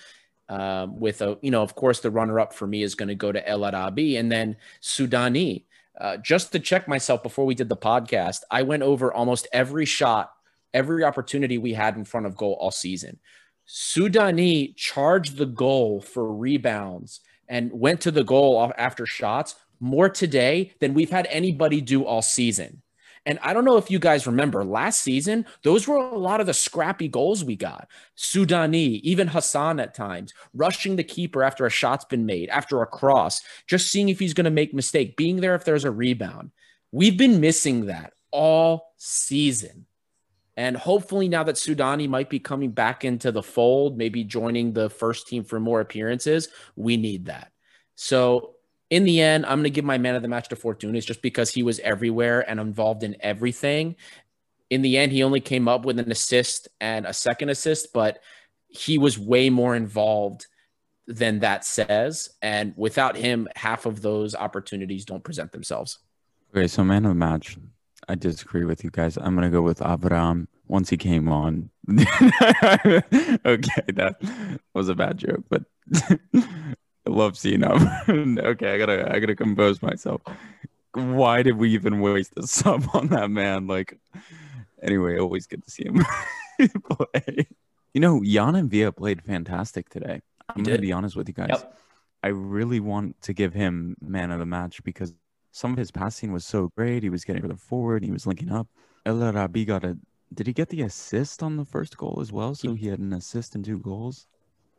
Um, with a, you know, of course, the runner up for me is going to go to El Arabi and then Soudani. Uh, just to check myself before we did the podcast, I went over almost every shot, every opportunity we had in front of goal all season. Soudani charged the goal for rebounds and went to the goal after shots more today than we've had anybody do all season. And I don't know if you guys remember last season, those were a lot of the scrappy goals we got. Soudani, even Hassan at times, rushing the keeper after a shot's been made, after a cross, just seeing if he's going to make mistake, being there if there's a rebound. We've been missing that all season. And hopefully, now that Soudani might be coming back into the fold, maybe joining the first team for more appearances, we need that. So in the end, I'm going to give my man of the match to Fortounis just because he was everywhere and involved in everything. In the end, he only came up with an assist and a second assist, but he was way more involved than that says. And without him, half of those opportunities don't present themselves. Okay, so man of the match. I disagree with you guys. I'm gonna go with Avram once he came on. okay, that was a bad joke, but I love seeing him. okay, I gotta I gotta compose myself. Why did we even waste a sub on that man? Like, anyway, always good to see him play. You know, Yann M'Vila played fantastic today. I'm gonna be honest with you guys. Yep. I really want to give him man of the match because some of his passing was so great. He was getting further forward. He was linking up. El Arabi got a. Did he get the assist on the first goal as well? So he had an assist and two goals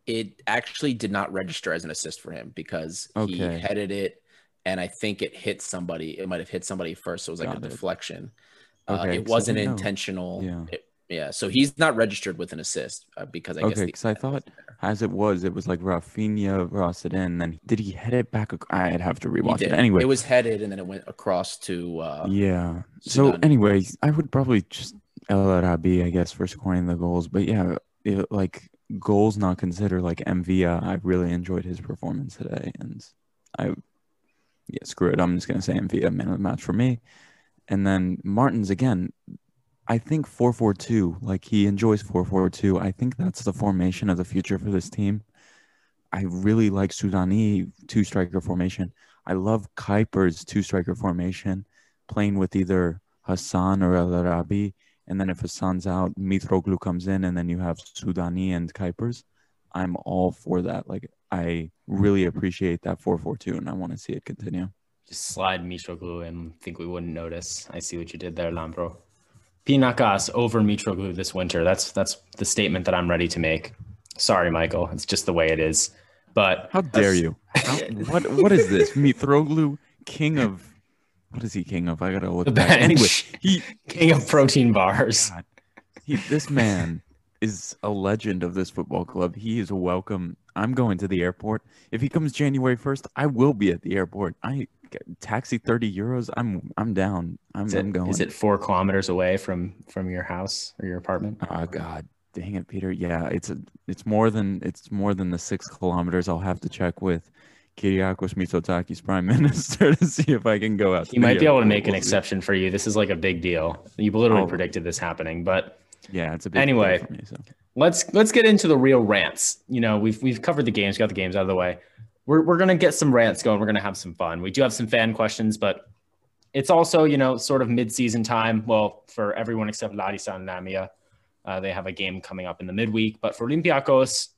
it actually did not register as an assist for him because okay. he headed it and I think it hit somebody. It might have hit somebody first. So it was like Got a it. deflection. Uh, okay, uh, it wasn't intentional. Yeah. It, yeah. So he's not registered with an assist uh, because I okay, guess. Okay. Because I thought as it was, it was like Rafinha crossed it in. Then did he head it back? I'd have to rewatch it. Anyway, it was headed and then it went across to. Uh, yeah. So, anyways, I would probably just El Arabi, I guess, for scoring the goals. But yeah, it, like goals not considered, like M'Vila, uh, I really enjoyed his performance today, and I, yeah, screw it. I'm just gonna say M'Vila man of the match for me, and then Martins again. I think four four two, like he enjoys four four two. I think that's the formation of the future for this team. I really like Soudani two striker formation. I love Kuipers two striker formation, playing with either Hassan or El Arabi and then if Hassan's out, Mitroglou comes in, and then you have Soudani and Kuipers. I'm all for that. Like I really appreciate that 4-4-2, and I want to see it continue. Just slide Mitroglou and think we wouldn't notice. I see what you did there, Lampro. Pinakas over Mitroglou this winter. That's that's the statement that I'm ready to make. Sorry, Michael. It's just the way it is. But how dare you? How, what what is this? Mitroglou, king of what is he king of? I gotta look. Back. Anyway, he king of protein bars. He, this man is a legend of this football club. He is welcome. I'm going to the airport. If he comes January first, I will be at the airport. I taxi 30 euros. I'm I'm down. I'm, is it, I'm going. Is it four kilometers away from from your house or your apartment? Oh God, dang it, Peter. Yeah, it's a, it's more than it's more than the six kilometers. I'll have to check with Kyriakos Mitsotakis, Prime Minister, to see if I can go out. He might be able to make an exception for you. This is like a big deal. You literally Oh. predicted this happening, but Yeah, it's a big Anyway. deal for me. So let's let's get into the real rants. You know, we've we've covered the games, got the games out of the way. We're we're gonna get some rants going. We're gonna have some fun. We do have some fan questions, but it's also you know sort of mid-season time. Well, for everyone except Larissa and Lamia, uh, they have a game coming up in the midweek. But for Olympiacos,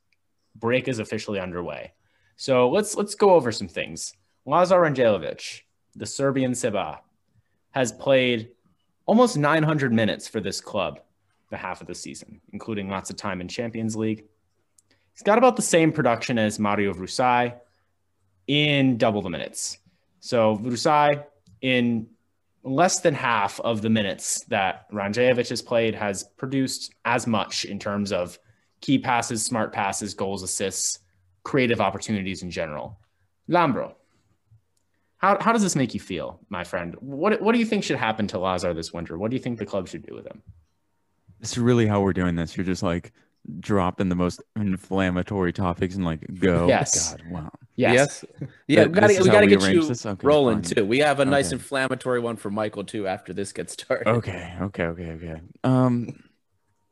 break is officially underway. So let's let's go over some things. Lazar Angelovic, the Serbian Seba, has played almost 900 minutes for this club the half of the season, including lots of time in Champions League. He's got about the same production as Mario Vrousai in double the minutes. So Vrousai in less than half of the minutes that Ranjevic has played has produced as much in terms of key passes, smart passes, goals, assists, creative opportunities in general. Lambro, how, how does this make you feel, my friend? What, what do you think should happen to Lazar this winter? What do you think the club should do with him? this is really how we're doing this. You're just like dropping the most inflammatory topics and like go. Yes. God, wow. Yes. Yeah, That- we gotta, this we gotta we get you this? Okay, rolling fine. too. We have a nice Okay. inflammatory one for Michael too after this gets started. Okay, okay, okay, okay. Um,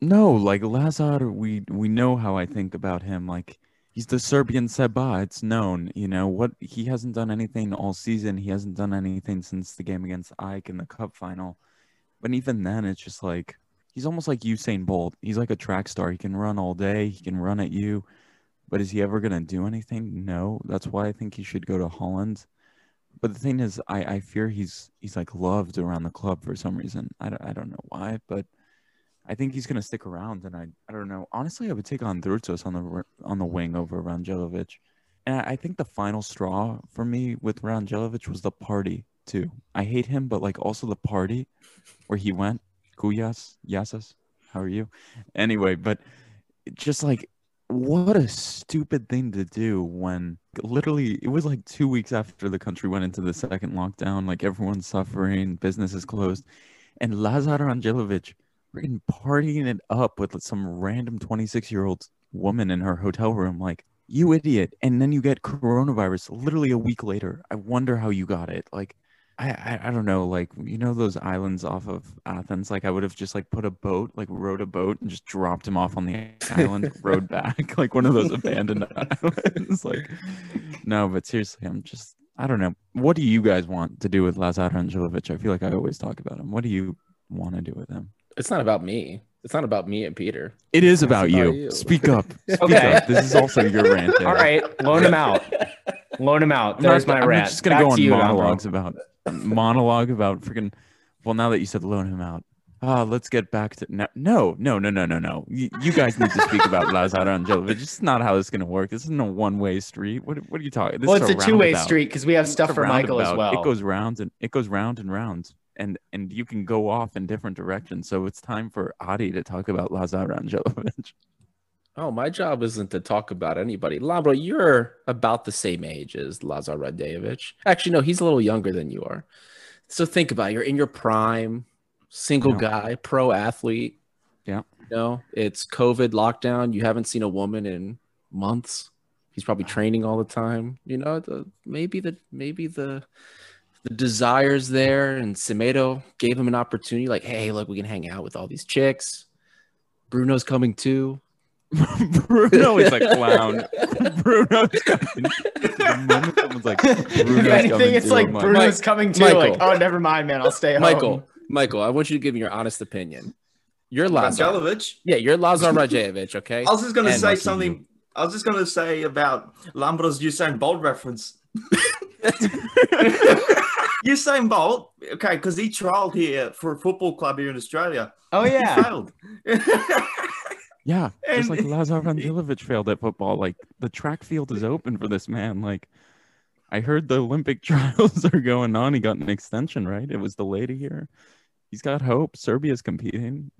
no, like Lazar, we we know how I think about him. Like he's the Serbian Seba. It's known, you know what he hasn't done anything all season. He hasn't done anything since the game against AEK in the cup final. But even then, it's just like he's almost like Usain Bolt. He's like a track star. He can run all day. He can run at you. But is he ever gonna do anything? No. That's why I think he should go to Holland. But the thing is, I, I fear he's he's like loved around the club for some reason. I don't, I don't know why, but I think he's gonna stick around. And I, I don't know. Honestly, I would take Androutsos on the on the wing over Randjelovic, And I, I think the final straw for me with Randjelovic was the party too. I hate him, but like also the party where he went. Kougias, Yasas, how are you? Anyway, but just like what a stupid thing to do when literally it was like two weeks after the country went into the second lockdown like everyone's suffering business is closed and lazar angelovic freaking partying it up with some random 26 year old woman in her hotel room like you idiot and then you get coronavirus literally a week later i wonder how you got it like I, I I don't know, like you know those islands off of Athens. Like I would have just like put a boat, like rowed a boat, and just dropped him off on the island, rowed back, like one of those abandoned islands. Like no, but seriously, I'm just I don't know. What do you guys want to do with Lazar Angelovic? I feel like I always talk about him. What do you want to do with him? It's not about me. It's not about me and Peter. It is about, about you. you. Speak up. Speak Okay. up. This is also your rant. there. All right, loan him out. Loan him out. I'm There's my rant. I'm just gonna Back go on you, Lambro. monologues about monologue about freaking. Well, now that you said loan him out, ah, let's get back to no, no, no, no, no, no, no. You, you guys need to speak about Lazar Angelovic. This is not how this is gonna work. This isn't a one-way street. What, what are you talking? This Well, it's a two-way street because we have stuff for Michael as well. It goes round and it goes round and round, and and you can go off in different directions. So it's time for Adi to talk about Lazar Angelovic. Oh, my job isn't to talk about anybody. Lambro, you're about the same age as Lazar Radejevic. Actually, no, he's a little younger than you are. So think about it. You're in your prime, single guy, pro athlete. Yeah. You know, it's COVID lockdown. You haven't seen a woman in months. He's probably training all the time. You know, the, maybe the maybe the the desires there, and Semedo gave him an opportunity. Like, hey, look, we can hang out with all these chicks. Bruno's coming too. Bruno is a clown. Bruno's coming. The moment someone's like, if Bruno's anything, coming it's too, like I'm Bruno's Mike- coming too. Michael. Like, oh, never mind, man. I'll stay home. Michael, Michael, I want you to give me your honest opinion. You're Lazar. Randjelovic. Yeah, you're Lazar Rajevic, okay? I was just gonna And say lucky something. I was just gonna say about Lambro's Usain Bolt reference. Usain Bolt, okay, because he trialed here for a football club here in Australia. Oh He yeah. failed. Yeah, just like And- Lazar Angelovic failed at football. Like the track field is open for this man. Like I heard the Olympic trials are going on. He got an extension, right? It was delayed a year. He's got hope. Serbia's competing.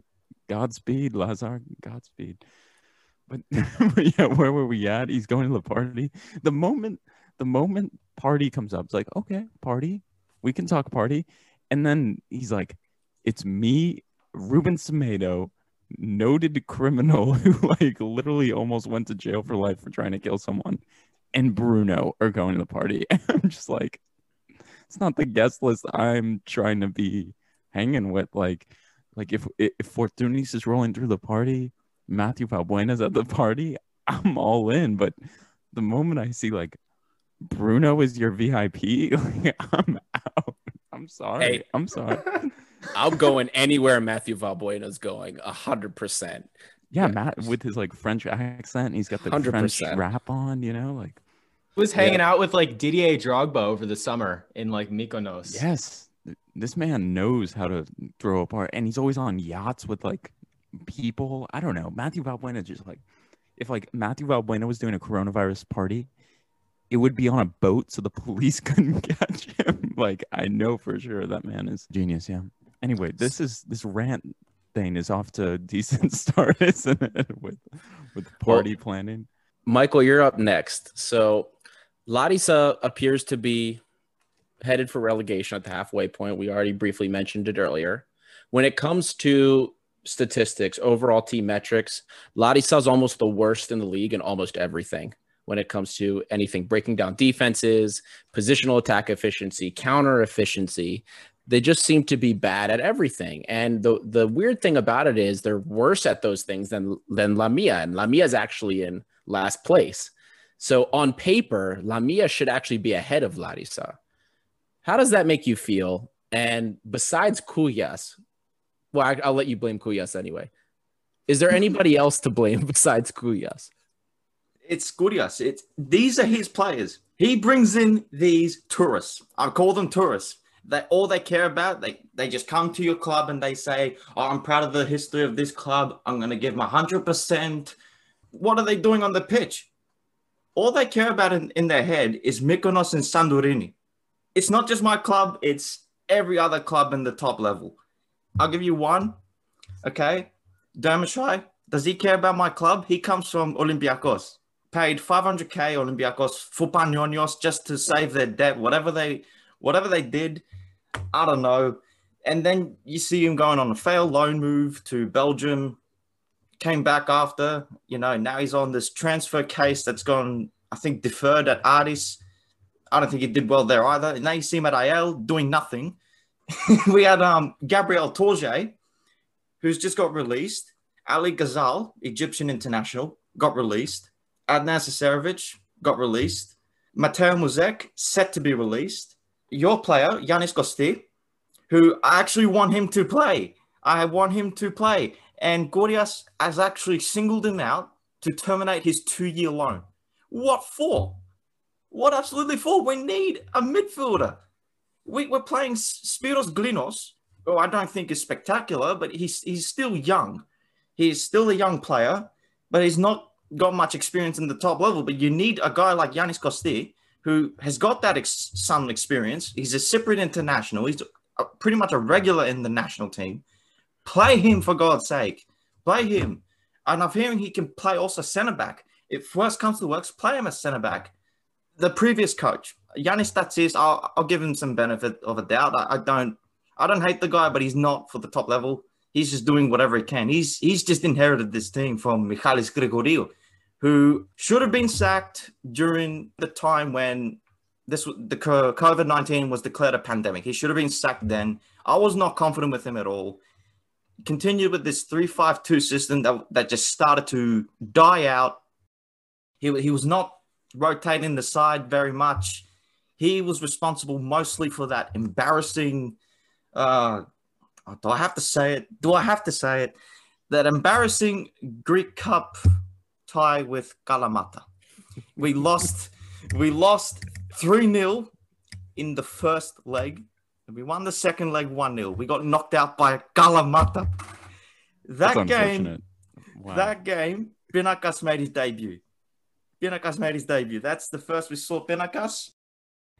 Godspeed, Lazar. Godspeed. But, but yeah, where were we at? He's going to the party. The moment the moment party comes up, it's like, okay, party. We can talk party. And then he's like, it's me, Ruben Semedo, noted criminal who like literally almost went to jail for life for trying to kill someone, and Bruno are going to the party. And I'm just like, it's not the guest list I'm trying to be hanging with. Like, like if if Fortounis is rolling through the party, Mathieu Valbuena's at the party, I'm all in. But the moment I see like Bruno is your VIP, like, I'm. I'm sorry. Hey. I'm sorry. I'm going anywhere Mathieu Valbuena's going, hundred percent. Yeah, Matt with his like French accent, he's got the French 100%. rap on, you know, like was hanging out with like Didier Drogba over the summer in like Mykonos. yes, this man knows how to throw a part, and he's always on yachts with like people. I don't know. Mathieu Valbuena just like if like Mathieu Valbuena was doing a coronavirus party, it would be on a boat so the police couldn't catch him. Like I know for sure that man is genius. Yeah. Anyway, this is this rant thing is off to a decent start, isn't it? With with party planning. Michael, you're up next. So Larissa appears to be headed for relegation at the halfway point. We already briefly mentioned it earlier. When it comes to statistics, overall team metrics, Larissa is almost the worst in the league in almost everything. When it comes to anything breaking down defenses, positional attack efficiency, counter efficiency, they just seem to be bad at everything. And the the weird thing about it is they're worse at those things than than Lamia, and Lamia is actually in last place. So on paper, Lamia should actually be ahead of Larissa. How does that make you feel? And besides Kougias, well, I, I'll let you blame Kougias anyway. Is there anybody else to blame besides Kougias? It's Gurias. It's these are his players. He brings in these tourists. I call them tourists. That all they care about, they they just come to your club and they say, "Oh, I'm proud of the history of this club. I'm going to give my hundred percent." What are they doing on the pitch? All they care about in, in their head is Mykonos and Santorini. It's not just my club; it's every other club in the top level. I'll give you one. Okay, Dermashai. Does he care about my club? He comes from Olympiacos. Paid 500k Olympiacos for Panionios just to save their debt. Whatever they, whatever they did, I don't know. And then you see him going on a failed loan move to Belgium. Came back after, you know. Now he's on this transfer case that's gone, I think, deferred at Ardis. I don't think he did well there either. And now you see him at AL doing nothing. we had um Gabriel Torje, who's just got released. Ali Ghazal, Egyptian international, got released. Adnan Saserovic got released. Mateo Muzek, set to be released. Your player, Yanis Kosti, who I actually want him to play. I want him to play. And Gordias has actually singled him out to terminate his two year loan. What for? What absolutely for? We need a midfielder. We, we're playing Spiros Glinos, who I don't think is spectacular, but he's, he's still young. He's still a young player, but he's not got much experience in the top level. But you need a guy like Yanis Kosti, who has got that ex- some experience. He's a Cypriot international. He's a, pretty much a regular in the national team. Play him for God's sake. Play him. And I'm hearing he can play also centre back. If worst comes to worst, play him as centre back. The previous coach, Yanis Tatsis, I'll, I'll give him some benefit of a doubt. I, I don't, I don't hate the guy, but he's not for the top level. He's just doing whatever he can. He's he's just inherited this team from Michalis Grigoriou, who should have been sacked during the time when this the COVID nineteen was declared a pandemic. He should have been sacked then. I was not confident with him at all. Continued with this three five two system that that just started to die out. He he was not rotating the side very much. He was responsible mostly for that embarrassing. Uh, do I have to say it? Do I have to say it? That embarrassing Greek Cup tie with Kalamata. We lost. we lost three 0 in the first leg. We won the second leg one 0 We got knocked out by Kalamata. That game. Wow. That game. Pinakas made his debut. Pinakas made his debut. That's the first we saw Pinakas.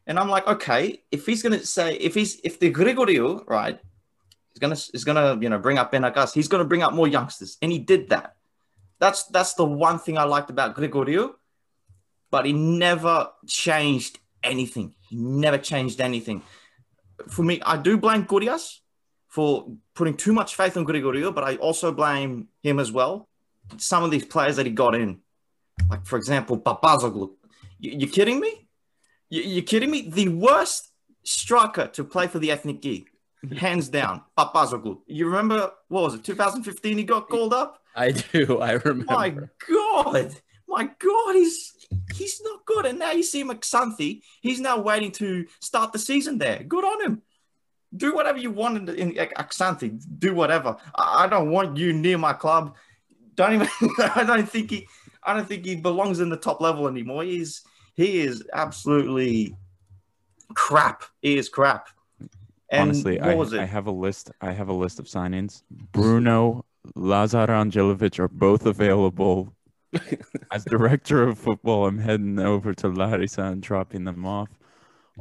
And I'm like, okay, if he's gonna say, if he's, if the Grigoriou, right, is gonna, is gonna, you know, bring up Pinakas, he's gonna bring up more youngsters, and he did that. That's that's the one thing I liked about Grigoriou, but he never changed anything. He never changed anything. For me, I do blame Gurias for putting too much faith in Grigoriou, but I also blame him as well. Some of these players that he got in, like for example, Papazoglu. You, you kidding me? You, you kidding me? The worst striker to play for the Ethniki, hands down, Papazoglu. You remember what was it? 2015, he got called up. I do. I remember. My God, my God, he's he's not good. And now you see McSanthi, he's now waiting to start the season there. Good on him. Do whatever you want in, in Xanthi. Do whatever. I, I don't want you near my club. Don't even. I don't think he. I don't think he belongs in the top level anymore. He's he is absolutely crap. He is crap. And Honestly, I, I, have a list. I have a list of signings. Bruno, Lazar Angelovic are both available. As director of football, I'm heading over to Larissa and dropping them off.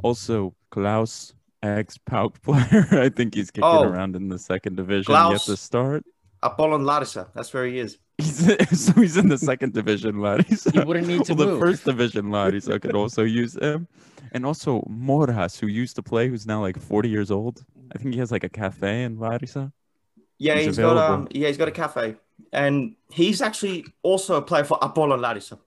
Also, Klaus, ex PAOK player. I think he's kicking oh, around in the second division Klaus, yet to start. Apollon Larissa. That's where he is. He's, so he's in the second division, Larissa. He wouldn't need to well, move. The first division, Larissa could also use him. And also Moras, who used to play, who's now like 40 years old. I think he has like a cafe in Larissa. Yeah, he's, he's got um, yeah, he's got a cafe, and he's actually also a player for Apollo Larissa.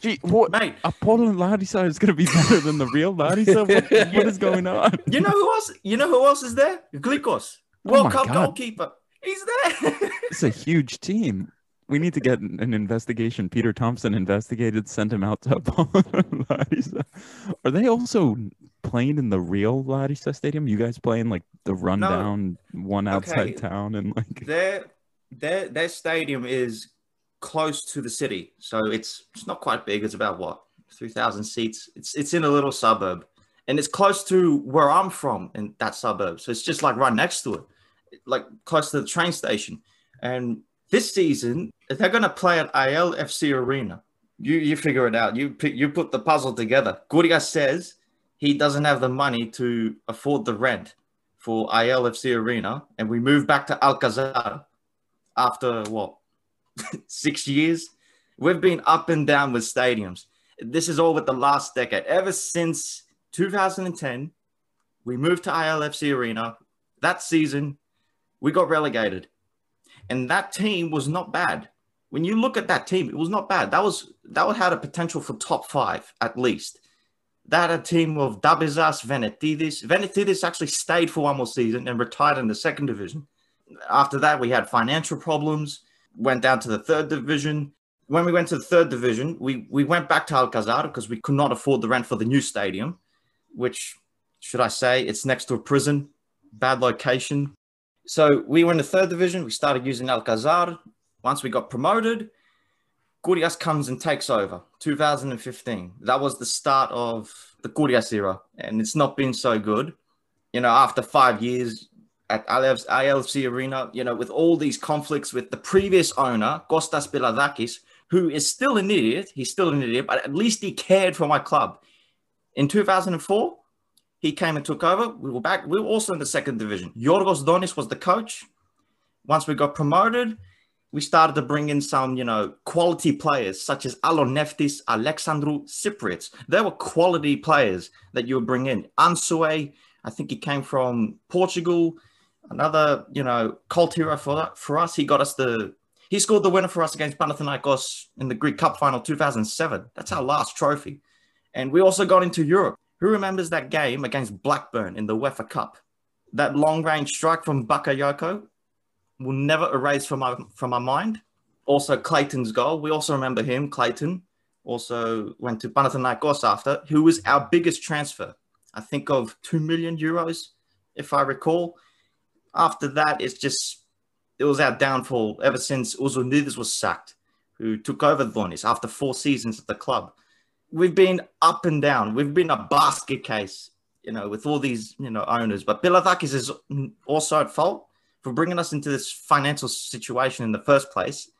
Gee, what, mate? Apollo Larissa is going to be better than the real Larissa. What, what is going on? You know who else? You know who else is there? Glikos, oh World oh Cup God. goalkeeper. He's there. it's a huge team. We need to get an investigation. Peter Thompson investigated, sent him out to Larissa. Are they also playing in the real Larissa Stadium? You guys playing like the rundown no. one outside okay. town and like their their their stadium is close to the city, so it's it's not quite big. It's about what three thousand seats. It's it's in a little suburb, and it's close to where I'm from in that suburb. So it's just like right next to it, like close to the train station. And this season, if they're going to play at AEL FC Arena. You you figure it out. You you put the puzzle together. Guria says he doesn't have the money to afford the rent for AEL FC Arena, and we moved back to Alcazar after what six years. We've been up and down with stadiums. This is all with the last decade. Ever since 2010, we moved to AEL FC Arena. That season, we got relegated, and that team was not bad. When you look at that team, it was not bad. That was that had a potential for top five at least that a team of Dabizas, Venetidis. Venetidis actually stayed for one more season and retired in the second division. After that, we had financial problems, went down to the third division. When we went to the third division, we, we went back to Alcazar because we could not afford the rent for the new stadium, which, should I say, it's next to a prison, bad location. So we were in the third division. We started using Alcazar. Once we got promoted, Gurias comes and takes over 2015. That was the start of the Gurias era, and it's not been so good. You know, after five years at AEL FC Arena, you know, with all these conflicts with the previous owner, Kostas Pilatakis, who is still an idiot. He's still an idiot, but at least he cared for my club. In 2004, he came and took over. We were back. We were also in the second division. Yorgos Donis was the coach. Once we got promoted, we started to bring in some, you know, quality players such as Alon Neftis, Alexandru Cypriots. They were quality players that you would bring in. Ansue, I think he came from Portugal. Another, you know, cult hero for for us. He got us the he scored the winner for us against Panathinaikos in the Greek Cup final 2007. That's our last trophy. And we also got into Europe. Who remembers that game against Blackburn in the UEFA Cup? That long range strike from Bakayoko will never erase from my from my mind. Also, Clayton's goal. We also remember him. Clayton also went to Panathinaikos after, who was our biggest transfer. I think of two million euros, if I recall. After that, it's just it was our downfall ever since Uzunidis was sacked, who took over Donis after four seasons at the club. We've been up and down. We've been a basket case, you know, with all these, you know, owners. But Pilatakis is also at fault for bringing us into this financial situation in the first place.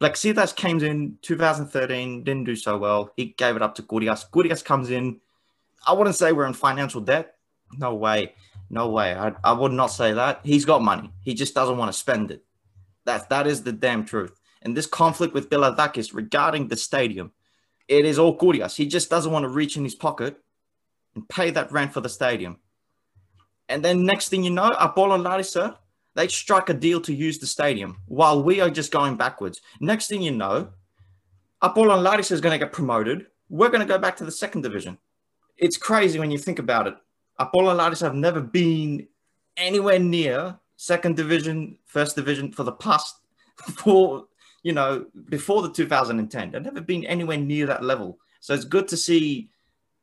Blexitas came in 2013, didn't do so well. He gave it up to Gurias. Gurias comes in. I wouldn't say we're in financial debt. No way. No way. I, I would not say that. He's got money. He just doesn't want to spend it. That, that is the damn truth. And this conflict with Pilatakis regarding the stadium, it is all Gurias. He just doesn't want to reach in his pocket and pay that rent for the stadium. And then next thing you know, Apollo Larissa, they strike a deal to use the stadium while we are just going backwards. Next thing you know, Apollo Larissa is going to get promoted. We're going to go back to the second division. It's crazy when you think about it. Apollo Larissa have never been anywhere near second division, first division for the past four, you know, before the 2010. They've never been anywhere near that level. So it's good to see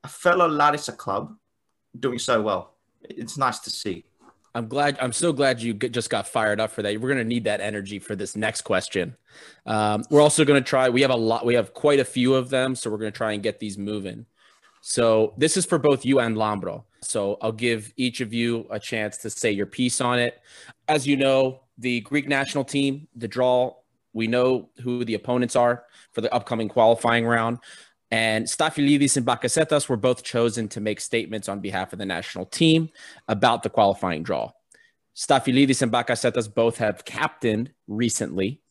a fellow Larissa club doing so well. It's nice to see. I'm glad. I'm so glad you just got fired up for that. We're going to need that energy for this next question. Um, we're also going to try. We have a lot. We have quite a few of them, so we're going to try and get these moving. So this is for both you and Lambro. So I'll give each of you a chance to say your piece on it. As you know, the Greek national team, the draw, we know who the opponents are for the upcoming qualifying round. And Stafylidis and Bakasetas were both chosen to make statements on behalf of the national team about the qualifying draw. Stafylidis and Bakasetas both have captained recently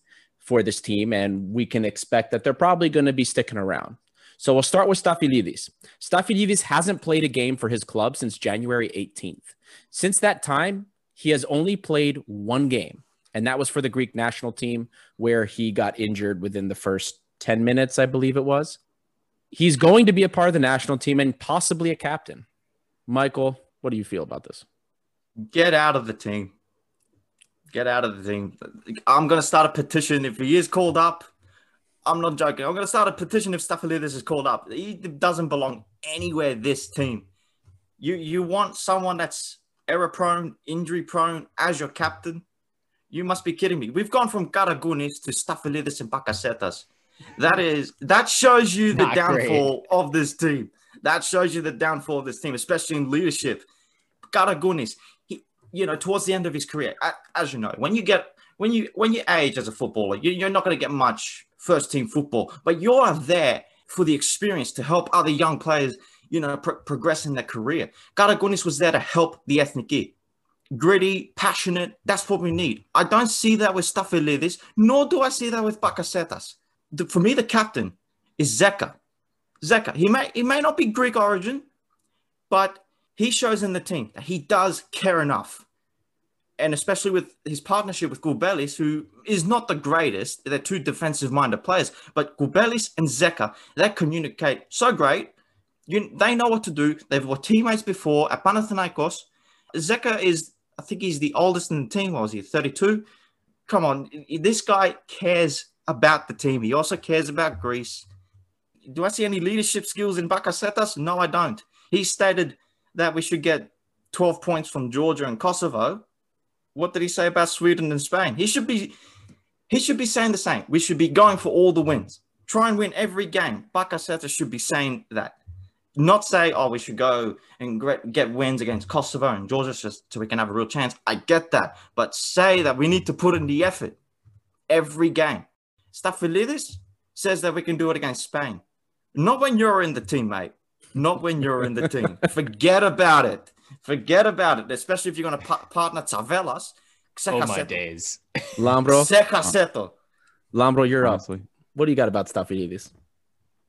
for this team, and we can expect that they're probably going to be sticking around. So we'll start with Stafylidis. Stafylidis hasn't played a game for his club since January 18th. Since that time, he has only played one game, and that was for the Greek national team, where he got injured within the first 10 minutes, I believe it was he's going to be a part of the national team and possibly a captain. Michael, what do you feel about this? Get out of the team. Get out of the team. I'm going to start a petition. If he is called up, I'm not joking. I'm going to start a petition if Stafylidis is called up. He doesn't belong anywhere this team. You you want someone that's error prone, injury prone as your captain? You must be kidding me. We've gone from Karagounis to Stafylidis and Bakasetas. That is that shows you the Not downfall great. of this team. That shows you the downfall of this team, especially in leadership. Karagounis, he, you know, towards the end of his career, as you know, when you get when you when you age as a footballer, you, are not going to get much first team football, but you're there for the experience to help other young players, you know, pro- progress in their career. Karagounis was there to help the Ethniki. Gritty, passionate, that's what we need. I don't see that with Stafylidis, nor do I see that with Bakasetas the, for me, the captain is Zeka. Zeka. He may he may not be Greek origin, but he shows in the team that he does care enough. And especially with his partnership with Kourbelis, who is not the greatest, they're two defensive-minded players. But Kourbelis and Zeka, they communicate so great. You, they know what to do. They've were teammates before at Panathinaikos. Zeka is, I think he's the oldest in the team. What was he, 32? Come on, this guy cares about the team. He also cares about Greece. Do I see any leadership skills in Bakasetas? No, I don't. He stated that we should get 12 points from Georgia and Kosovo. What did he say about Sweden and Spain? He should be he should be saying the same. We should be going for all the wins. Try and win every game. Bakasetas should be saying that. Not say, oh, we should go and get wins against Kosovo and Georgia just so we can have a real chance. I get that. But say that we need to put in the effort every game. Stafylidis says that we can do it against Spain. Not when you're in the team, mate. Not when you're in the team. Forget about it. Forget about it, especially if you're going to pa- partner Tzavellas. Oh, my days. Lambro. Sekaseto. Uh, Lambro, you're Honestly. up. What do you got about Stafylidis?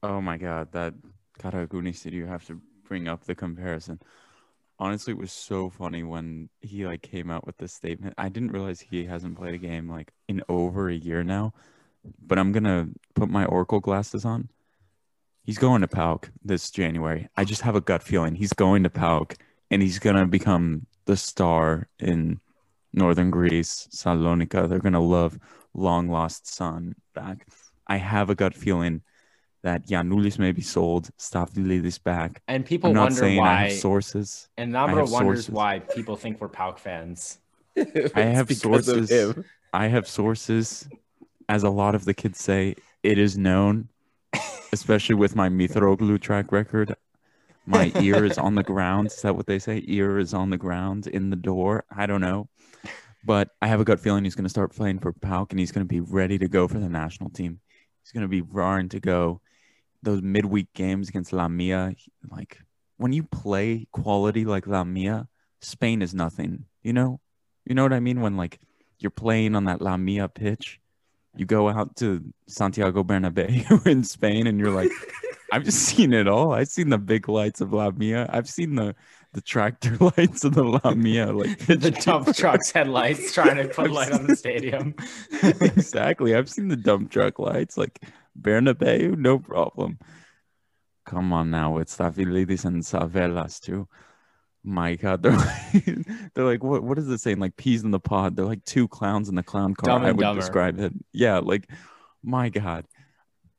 Oh, my God. That Karagounis, did you have to bring up the comparison? honestly it was so funny when he like came out with this statement i didn't realize he hasn't played a game like in over a year now but I'm gonna put my Oracle glasses on. He's going to PAOK this January. I just have a gut feeling he's going to PAOK and he's gonna become the star in northern Greece, Salonika. They're gonna love long lost son back. I have a gut feeling that Giannoulis may be sold, Stafylidis back. And people I'm not wonder saying why. I have sources. And Nambro wonders sources. why people think we're PAOK fans. I have sources. I have sources as a lot of the kids say, it is known, especially with my Mitroglou track record. My ear is on the ground. Is that what they say? Ear is on the ground in the door. I don't know. But I have a gut feeling he's going to start playing for PAOK and he's going to be ready to go for the national team. He's going to be raring to go. Those midweek games against Lamia, like when you play quality like Lamia, Spain is nothing. You know, you know what I mean? When like you're playing on that Lamia pitch you go out to Santiago Bernabeu in Spain and you're like, I've just seen it all. I've seen the big lights of La Mia. I've seen the the tractor lights and the Lamia, like the dump truck's headlights trying to put light on the stadium. exactly. I've seen the dump truck lights, like Bernabeu, no problem. Come on now, it's Stafylidis and Tzavellas too. My God, they're like, they're like, what? What is it saying? Like peas in the pod. They're like two clowns in the clown car. I would Dumber. describe it. Yeah, like, my God.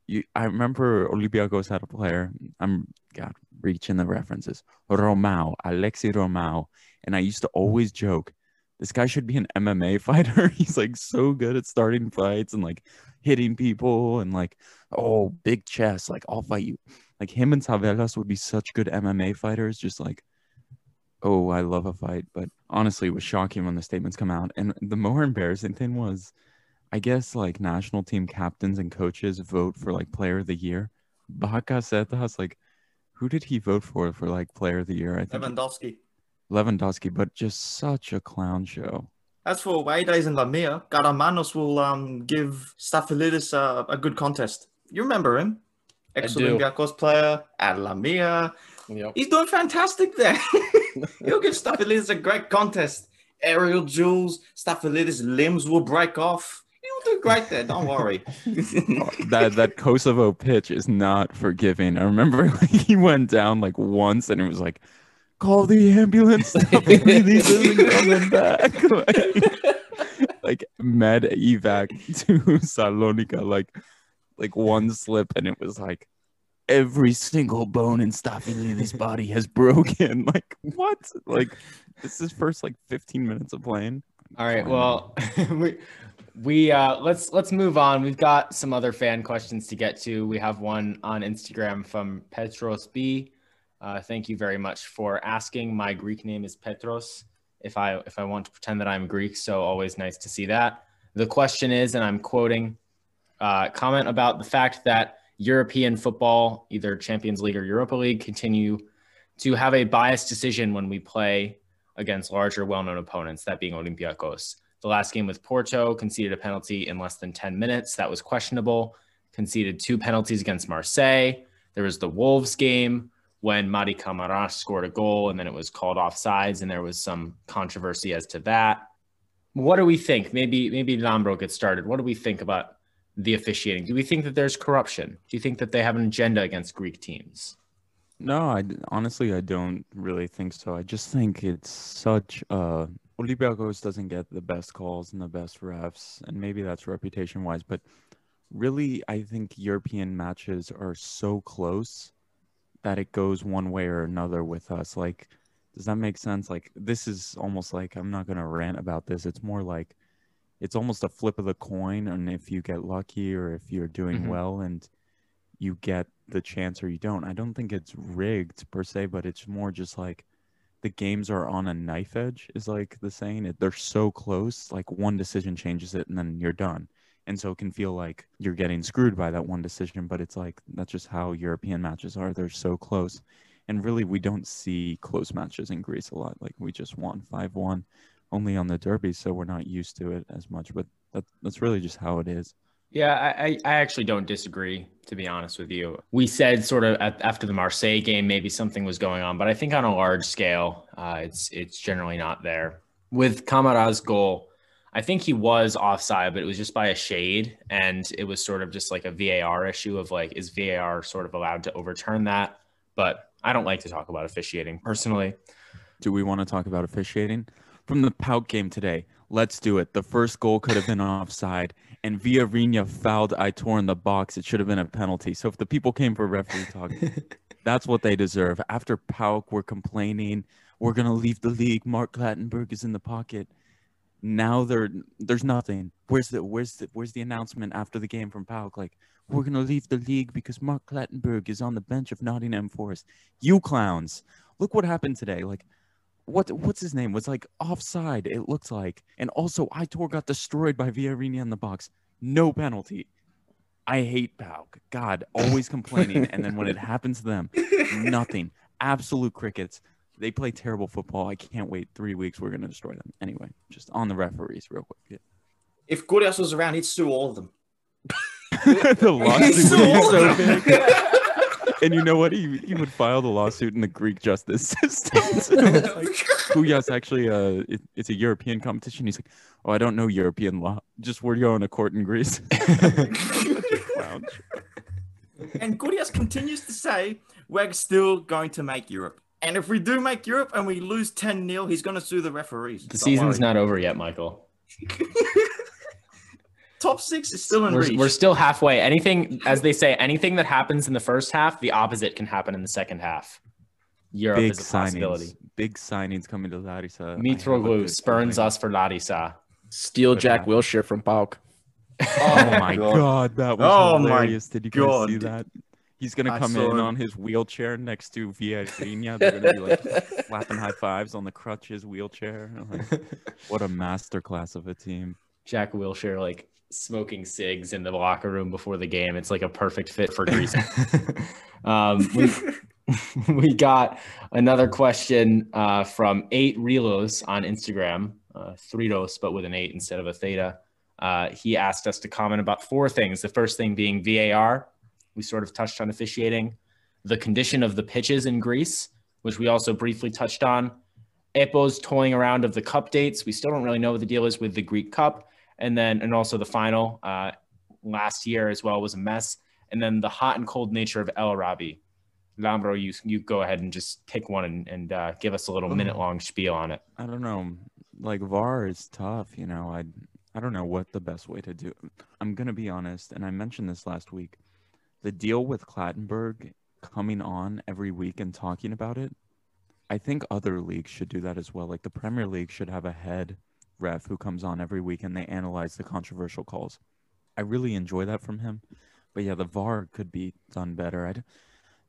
You, I remember Olympiacos had a player. I'm God reaching the references. Romao, Alexi Romao, and I used to always joke, this guy should be an MMA fighter. He's like so good at starting fights and like hitting people and like, oh, big chest. Like I'll fight you. Like him and Tzavellas would be such good MMA fighters. Just like, oh, I love a fight. But honestly, it was shocking when the statements come out. And the more embarrassing thing was, I guess like national team captains and coaches vote for like player of the year. Bakasetas, like, who did he vote for for like player of the year? I think Lewandowski. Lewandowski, but just such a clown show. As for away days in Lamia, Garamanos will um, give Stafylidis uh, a good contest. You remember him? I Ex Olympiacos player at Lamia. Yep. He's doing fantastic there. He'll give Stafylidis a great contest. Aerial duels, Stafylidis' limbs will break off. He'll do great there. Don't worry. that that Kosovo pitch is not forgiving. I remember like, he went down like once and it was like, call the ambulance. This isn't coming back. Like, like med evac to Salonika, like like one slip and it was like every single bone in Stafylidis' body has broken. Like what? Like this is first like 15 minutes of playing. All right. Well, we we uh, let's let's move on. We've got some other fan questions to get to. We have one on Instagram from Petros B. Uh, thank you very much for asking. My Greek name is Petros. If I if I want to pretend that I'm Greek, so always nice to see that. The question is, and I'm quoting, uh, comment about the fact that European football, either Champions League or Europa League, continue to have a biased decision when we play against larger, well-known opponents, that being Olympiacos. The last game with Porto conceded a penalty in less than 10 minutes. That was questionable. Conceded two penalties against Marseille. There was the Wolves game when Mady Camara's scored a goal and then it was called offsides and there was some controversy as to that. What do we think? Maybe maybe Lambro gets started. What do we think about the officiating? Do we think that there's corruption? Do you think that they have an agenda against Greek teams? No, I honestly I don't really think so. I just think it's such uh Olympiacos doesn't get the best calls and the best refs, and maybe that's reputation wise, but really I think European matches are so close that it goes one way or another with us. Like, does that make sense? Like this is almost like I'm not gonna rant about this. It's more like it's almost a flip of the coin, and if you get lucky or if you're doing Mhm. well and you get the chance or you don't. I don't think it's rigged per se, but it's more just like the games are on a knife edge, is like the saying. They're so close, like one decision changes it and then you're done. And so it can feel like you're getting screwed by that one decision, but it's like that's just how European matches are. They're so close. And really, we don't see close matches in Greece a lot. Like we just won 5 1 only on the Derby, so we're not used to it as much. But that, that's really just how it is. Yeah, I, I actually don't disagree, to be honest with you. We said sort of at, after the Marseille game, maybe something was going on, but I think on a large scale, uh, it's it's generally not there. With Camara's goal, I think he was offside, but it was just by a shade, and it was sort of just like a VAR issue of like, is VAR sort of allowed to overturn that? But I don't like to talk about officiating personally. Do we want to talk about officiating? From the PAOK game today, let's do it. The first goal could have been offside, and Varela fouled Aitor in the box. It should have been a penalty. So if the people came for referee talk, that's what they deserve. After PAOK, we're complaining, we're gonna leave the league. Mark Clattenburg is in the pocket. Now there, there's nothing. Where's the where's the where's the announcement after the game from PAOK? Like we're gonna leave the league because Mark Clattenburg is on the bench of Nottingham Forest. You clowns! Look what happened today. Like what what's his name? Was like offside it looks like. And also Aitor got destroyed by Varela in the box. No penalty. I hate PAOK. God always complaining. And then when it happens to them nothing. Absolute crickets. They play terrible football. I can't wait 3 weeks. We're going to destroy them. Anyway just on the referees real quick. If Kougias was around, he'd sue all of them. the lawsuit be so big and you know what? He he would file the lawsuit in the Greek justice system. like, Kougias actually, uh, it, it's a European competition. He's like, oh, I don't know European law. Just we're going to court in Greece. and Kougias continues to say we're still going to make Europe. And if we do make Europe and we lose 10 0, he's going to sue the referees. The Don't season's worry. not over yet, Michael. Top six is still in we're, reach. We're still halfway. Anything, as they say, anything that happens in the first half, the opposite can happen in the second half. Europe Big is a signings. possibility. Big signings coming to Larissa. Mitroglou spurns us for Larissa. Steal Jack Wilshere from PAOK. Oh my oh god, that was oh hilarious! Did you guys god. see that? He's gonna I come in him. on his wheelchair next to Vieirinha. They're gonna be like slapping high fives on the crutches wheelchair. Like, what a masterclass of a team! Jack Wilshere like smoking cigs in the locker room before the game. It's like a perfect fit for Greece. um, we, we got another question uh, from eight Relos on Instagram, uh, dos but with an eight instead of a theta. Uh, he asked us to comment about four things. The first thing being VAR. We sort of touched on officiating, the condition of the pitches in Greece, which we also briefly touched on. EPO's toying around of the cup dates. We still don't really know what the deal is with the Greek Cup. And then, and also the final uh, last year as well was a mess. And then the hot and cold nature of El Arabi. Lambro, you you go ahead and just take one and, and uh, give us a little minute long spiel on it. I don't know. Like VAR is tough, you know. I I don't know what the best way to do. I'm gonna be honest, and I mentioned this last week. The deal with Clattenburg coming on every week and talking about it, I think other leagues should do that as well. Like the Premier League should have a head ref who comes on every week and they analyze the controversial calls. I really enjoy that from him. But yeah, the VAR could be done better. I,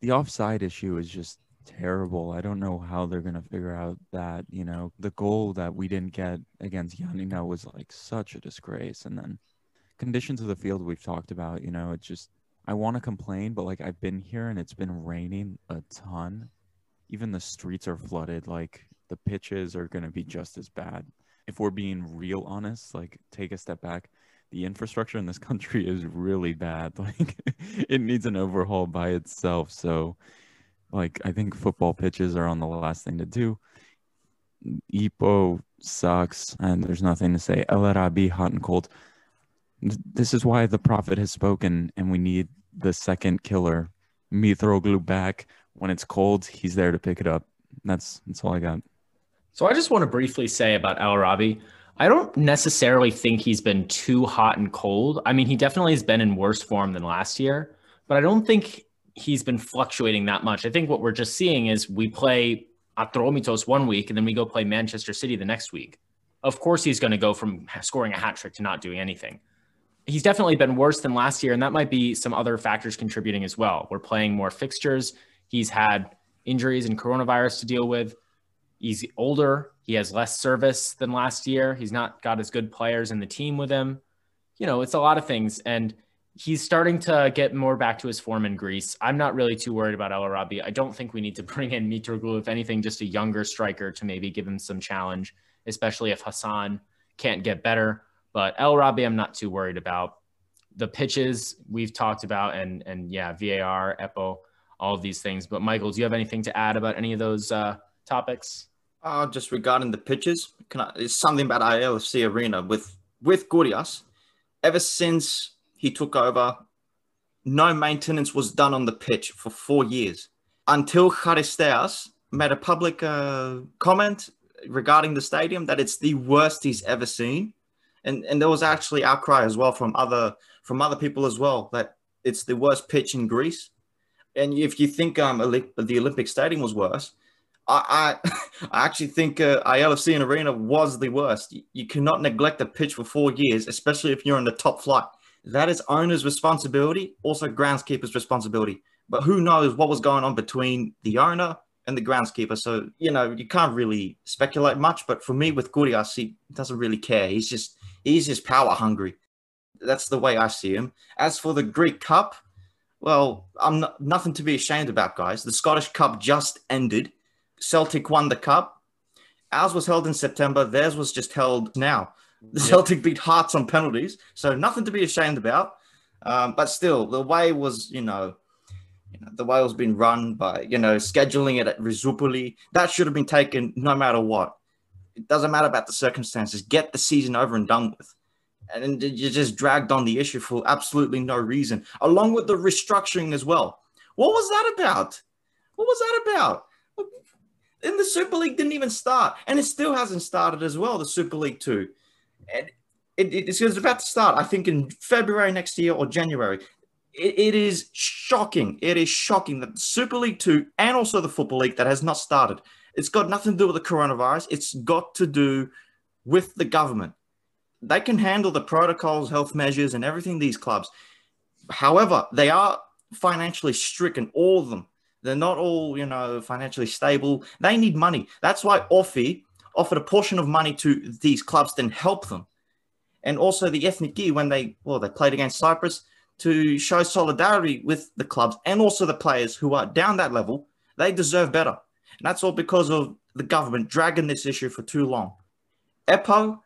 the offside issue is just terrible. I don't know how they're gonna figure out that. You know, the goal that we didn't get against Giannina was like such a disgrace. And then conditions of the field we've talked about. You know, it just I want to complain, but like I've been here and it's been raining a ton. Even the streets are flooded. Like the pitches are gonna be just as bad. If we're being real honest, like take a step back the infrastructure in this country is really bad. Like it needs an overhaul by itself. So like I think football pitches are on the last thing to do. EPO sucks and there's nothing to say. El Arabi hot and cold. This is why the prophet has spoken and we need the second killer. Mitroglou back. When it's cold, he's there to pick it up. That's that's all I got. So I just want to briefly say about El Arabi. I don't necessarily think he's been too hot and cold. I mean, he definitely has been in worse form than last year, but I don't think he's been fluctuating that much. I think what we're just seeing is we play Atromitos one week and then we go play Manchester City the next week. Of course, he's going to go from scoring a hat trick to not doing anything. He's definitely been worse than last year, and that might be some other factors contributing as well. We're playing more fixtures. He's had injuries and coronavirus to deal with. He's older. He has less service than last year. He's not got as good players in the team with him. You know, it's a lot of things. And he's starting to get more back to his form in Greece. I'm not really too worried about El Arabi. I don't think we need to bring in Mitroglou, if anything, just a younger striker to maybe give him some challenge, especially if Hassan can't get better. But El Arabi, I'm not too worried about. The pitches we've talked about, and and yeah, VAR, EPO, all of these things. But Michael, do you have anything to add about any of those uh, topics? Uh, just regarding the pitches, can I, it's something about AEL FC Arena with with Kougias. Ever since he took over, no maintenance was done on the pitch for four years until Charisteas made a public uh, comment regarding the stadium that it's the worst he's ever seen, and and there was actually outcry as well from other from other people as well that it's the worst pitch in Greece. And if you think um, the Olympic Stadium was worse, I, I, actually think uh, AEL FC and Arena was the worst. You, cannot neglect a pitch for four years, especially if you're in the top flight. That is owner's responsibility, also groundskeeper's responsibility. But who knows what was going on between the owner and the groundskeeper? So you know you can't really speculate much. But for me, with Kougias, he doesn't really care. He's just he's just power hungry. That's the way I see him. As for the Greek Cup, well, I'm not, nothing to be ashamed about, guys. The Scottish Cup just ended Celtic won the cup. Ours was held in September. Theirs was just held now. The yep. Celtic beat Hearts on penalties, so nothing to be ashamed about. Um, but still, the way was, you know, You know, the way it's been run by, you know, scheduling it at Rizoupoli, that should have been taken no matter what. It doesn't matter about the circumstances. Get the season over and done with. And you just dragged on the issue for absolutely no reason, along with the restructuring as well. What was that about? What was that about? And the Super League didn't even start, and it still hasn't started as well. The Super League Two, and it, it's about to start. I think in February next year or January. It, it is shocking. It is shocking that Super League Two and also the Football League that has not started. It's got nothing to do with the coronavirus. It's got to do with the government. They can handle the protocols, health measures, and everything. These clubs, however, they are financially stricken. All of them they're not all, you know, financially stable. They need money. That's why OFI offered a portion of money to these clubs, to help them. And also the Ethniki, when they, well, they played against Cyprus to show solidarity with the clubs and also the players who are down that level. They deserve better. And that's all because of the government dragging this issue for too long. EPO,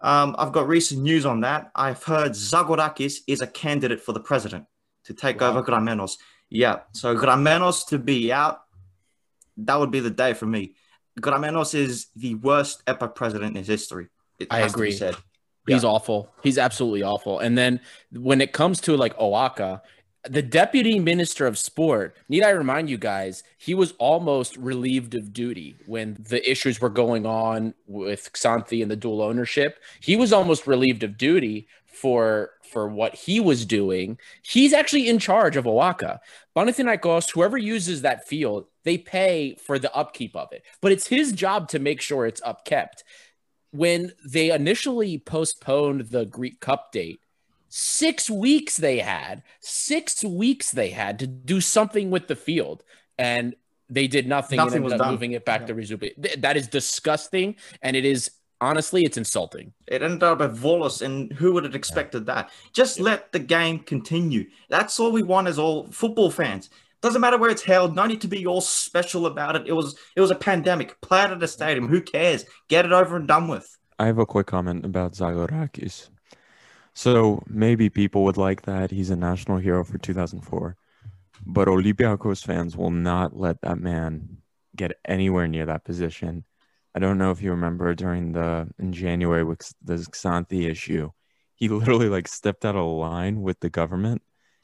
um, I've got recent news on that. I've heard Zagorakis is a candidate for the president to take wow. over Gramenos. Yeah. So Gramenos to be out, that would be the day for me. Gramenos is the worst EPA president in history. I agree. said. He's yeah. awful. He's absolutely awful. And then when it comes to like OAKA, the deputy minister of sport, need I remind you guys, he was almost relieved of duty when the issues were going on with Xanthi and the dual ownership. He was almost relieved of duty for for what he was doing. He's actually in charge of OAKA. Panathinaikos, whoever uses that field, they pay for the upkeep of it. But it's his job to make sure it's upkept. When they initially postponed the Greek Cup date, six weeks they had, six weeks they had to do something with the field. And they did nothing, nothing and ended up done. moving it back yeah. to Rizoupoli. That is disgusting, and it is honestly, it's insulting. It ended up at Volos, and who would have expected yeah. that? Just yeah. let the game continue. That's all we want as all football fans. Doesn't matter where it's held. No need to be all special about it. It was it was a pandemic. Play it at a stadium. Who cares? Get it over and done with. I have a quick comment about Zagorakis. So maybe people would like that. He's a national hero for 2004. But Olympiacos fans will not let that man get anywhere near that position. I don't know if you remember during the in January with the Xanthi issue, he literally like stepped out of line with the government,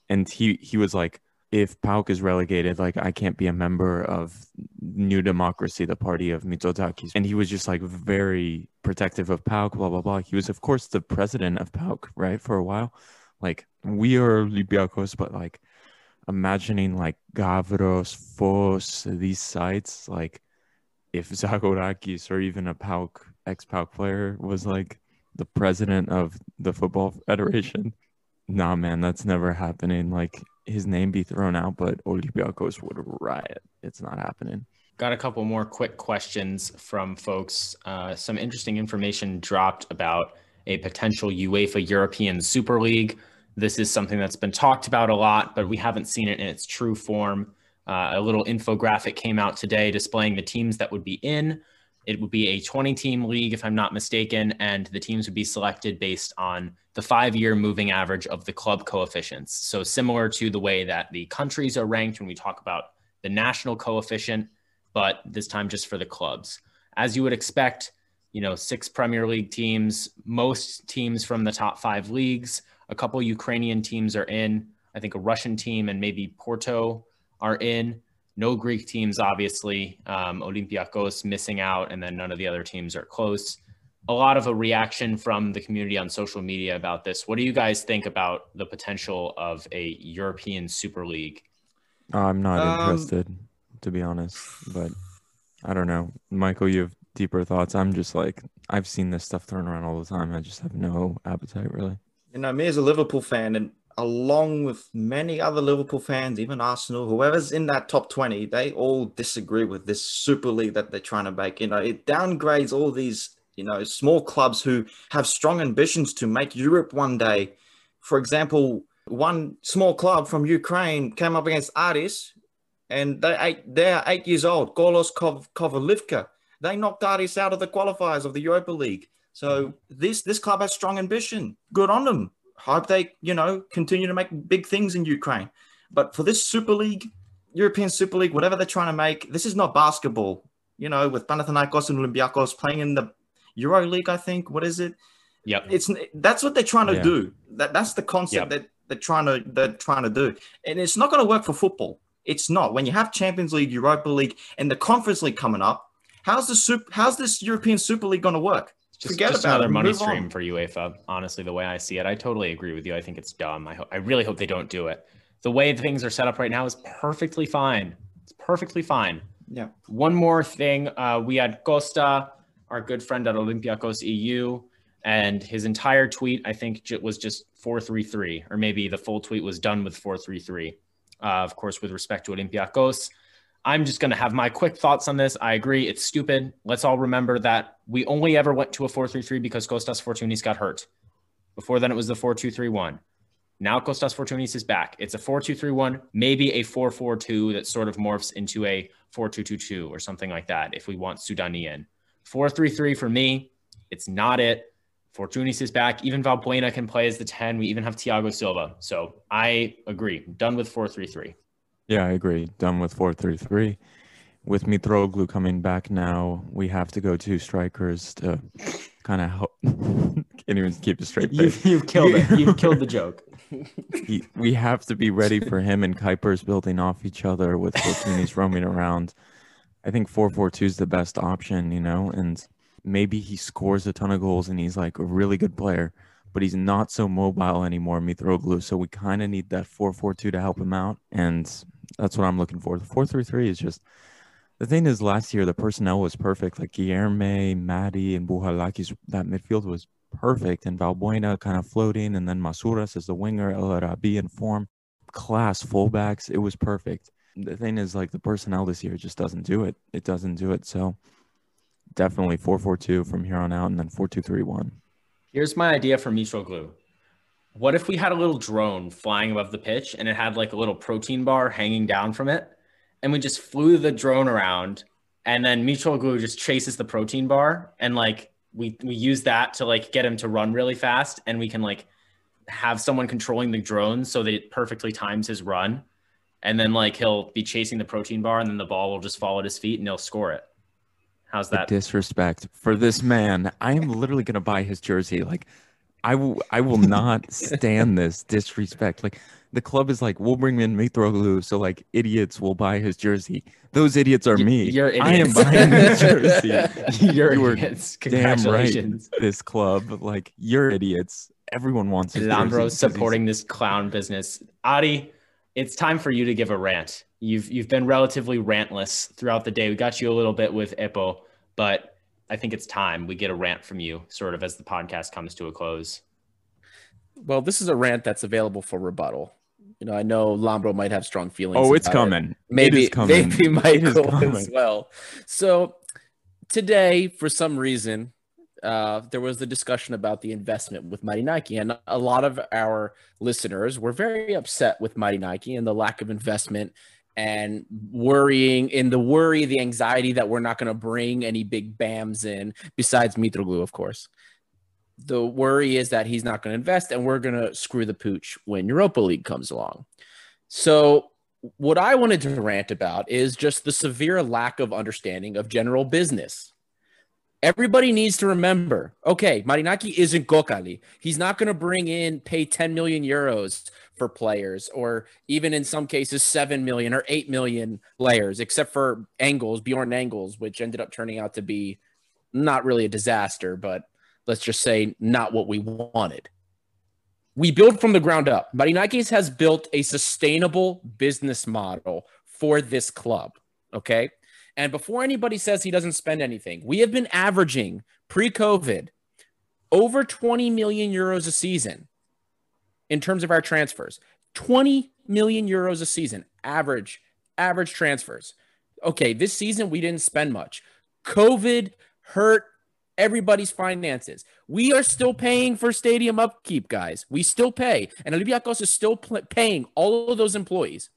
and he he was like, if PAOK is relegated, like I can't be a member of New Democracy, the party of Mitsotakis. And he was just like very protective of PAOK, blah blah blah. He was of course the president of PAOK, right, for a while. Like we are Olympiacos, but like imagining like Gavros, Fos, these sites, like if Zagorakis or even a PAOK ex PAOK player was like the president of the football federation, nah, man, that's never happening. Like his name be thrown out, but Olympiacos would riot. It's not happening. Got a couple more quick questions from folks. Uh, some interesting information dropped about a potential UEFA European Super League. This is something that's been talked about a lot, but we haven't seen it in its true form. Uh, a little infographic came out today displaying the teams that would be in. It would be a 20 team league, if I'm not mistaken, and the teams would be selected based on the five year moving average of the club coefficients. So, similar to the way that the countries are ranked when we talk about the national coefficient, but this time just for the clubs. As you would expect, you know, six Premier League teams, most teams from the top five leagues, a couple Ukrainian teams are in. I think a Russian team and maybe Porto are in. No Greek teams, obviously. Um, Olympiacos missing out, and then none of the other teams are close. A lot of a reaction from the community on social media about this. What do you guys think about the potential of a European Super League? I'm not um, interested, to be honest. But I don't know, Michael. You have deeper thoughts. I'm just like I've seen this stuff thrown around all the time. I just have no appetite, really. You know, me as a Liverpool fan, and along with many other Liverpool fans, even Arsenal, whoever's in that top 20, they all disagree with this Super League that they're trying to make. You know, it downgrades all these, you know, small clubs who have strong ambitions to make Europe one day. For example, one small club from Ukraine came up against Aris, and they eight, they're eight years old, Kolos Kovalivka. They knocked Aris out of the qualifiers of the Europa League. So mm-hmm. this this club has strong ambition. Good on them hope they, you know, continue to make big things in Ukraine. But for this Super League, European Super League, whatever they're trying to make, this is not basketball. You know, with Panathinaikos and Olympiacos playing in the Euro League, I think. What is it? Yep. It's that's what they're trying to Yeah. do. That that's the concept Yep. that they're trying to they're trying to do, and it's not going to work for football. It's not when you have Champions League, Europa League, and the Conference League coming up. How's the super? How's this European Super League going to work? Just, Forget just about another it. money Move stream on. for UEFA. Honestly, the way I see it, I totally agree with you. I think it's dumb. I, ho- I really hope they don't do it. The way things are set up right now is perfectly fine. It's perfectly fine. Yeah. One more thing, uh, we had Costa, our good friend at Olympiacos EU, and his entire tweet, I think, was just 433, or maybe the full tweet was done with 433. Uh, of course, with respect to Olympiacos. I'm just going to have my quick thoughts on this. I agree. It's stupid. Let's all remember that we only ever went to a 433 because Kostas Fortounis got hurt. Before then, it was the 4231. Now Kostas Fortounis is back. It's a 4231, maybe a 442 that sort of morphs into a 4222 or something like that if we want Soudani in. 433 for me, it's not it. Fortounis is back. Even Valbuena can play as the 10. We even have Thiago Silva. So I agree. Done with 433. Yeah, I agree. Done with 4-3-3. With Mitroglou coming back now, we have to go two strikers to kind of help. Can't even keep a straight face. you've killed it. You've killed the joke. He, we have to be ready for him and Kuipers building off each other with Fortounis roaming around. I think 4-4-2 is the best option, you know, and maybe he scores a ton of goals and he's like a really good player, but he's not so mobile anymore, Mitroglou. So we kind of need that 4-4-2 to help him out, and that's what I'm looking for. The 4-3-3 is just the thing is last year the personnel was perfect. Like Guilherme, Mady, and Bouchalakis, that midfield was perfect, and Valbuena kind of floating, and then Masouras as the winger, El Arabi in form, class fullbacks. It was perfect. The thing is, like the personnel this year just doesn't do it. It doesn't do it. So definitely 4-4-2 from here on out, and then 4-2-3-1. Here's my idea for Mitroglou. What if we had a little drone flying above the pitch and it had like a little protein bar hanging down from it? And we just flew the drone around and then Mitroglou just chases the protein bar and like we we use that to like get him to run really fast and we can like have someone controlling the drone so that it perfectly times his run. And then like he'll be chasing the protein bar and then the ball will just fall at his feet and he'll score it. How's the that? disrespect for this man. I am literally gonna buy his jersey. Like, I will, I will not stand this disrespect. Like, the club is like, we'll bring in Mitroglou, so like idiots will buy his jersey. Those idiots are me. you're idiots. I am buying his jersey. You're You idiots. Damn right, Congratulations. this club. Like, you're idiots. Everyone wants his Lambros supporting this clown business. Adi, it's time for you to give a rant. You've you've been relatively rantless throughout the day. We got you a little bit with EPO, but I think it's time we get a rant from you, sort of as the podcast comes to a close. Well, this is a rant that's available for rebuttal. You know, I know Lambro might have strong feelings. Oh, it's about it. coming. Maybe, it is coming. maybe It is Michael coming. as well. So today, for some reason, uh, there was the discussion about the investment with Mighty Nike, and a lot of our listeners were very upset with Mighty Nike and the lack of investment and worrying in the worry, the anxiety that we're not going to bring any big BAMs in besides Mitroglou, of course. The worry is that he's not going to invest and we're going to screw the pooch when Europa League comes along. So, what I wanted to rant about is just the severe lack of understanding of general business. Everybody needs to remember okay, Marinaki isn't Kokkali. He's not going to bring in, pay 10 million euros for players, or even in some cases, 7 million or 8 million players, except for Engels, Bjorn Engels, which ended up turning out to be not really a disaster, but let's just say not what we wanted. We build from the ground up. Marinakis has built a sustainable business model for this club. Okay. And before anybody says he doesn't spend anything, we have been averaging pre COVID over 20 million euros a season in terms of our transfers. 20 million euros a season, average, average transfers. Okay. This season, we didn't spend much. COVID hurt everybody's finances. We are still paying for stadium upkeep, guys. We still pay, and Olympiacos is still pl- paying all of those employees.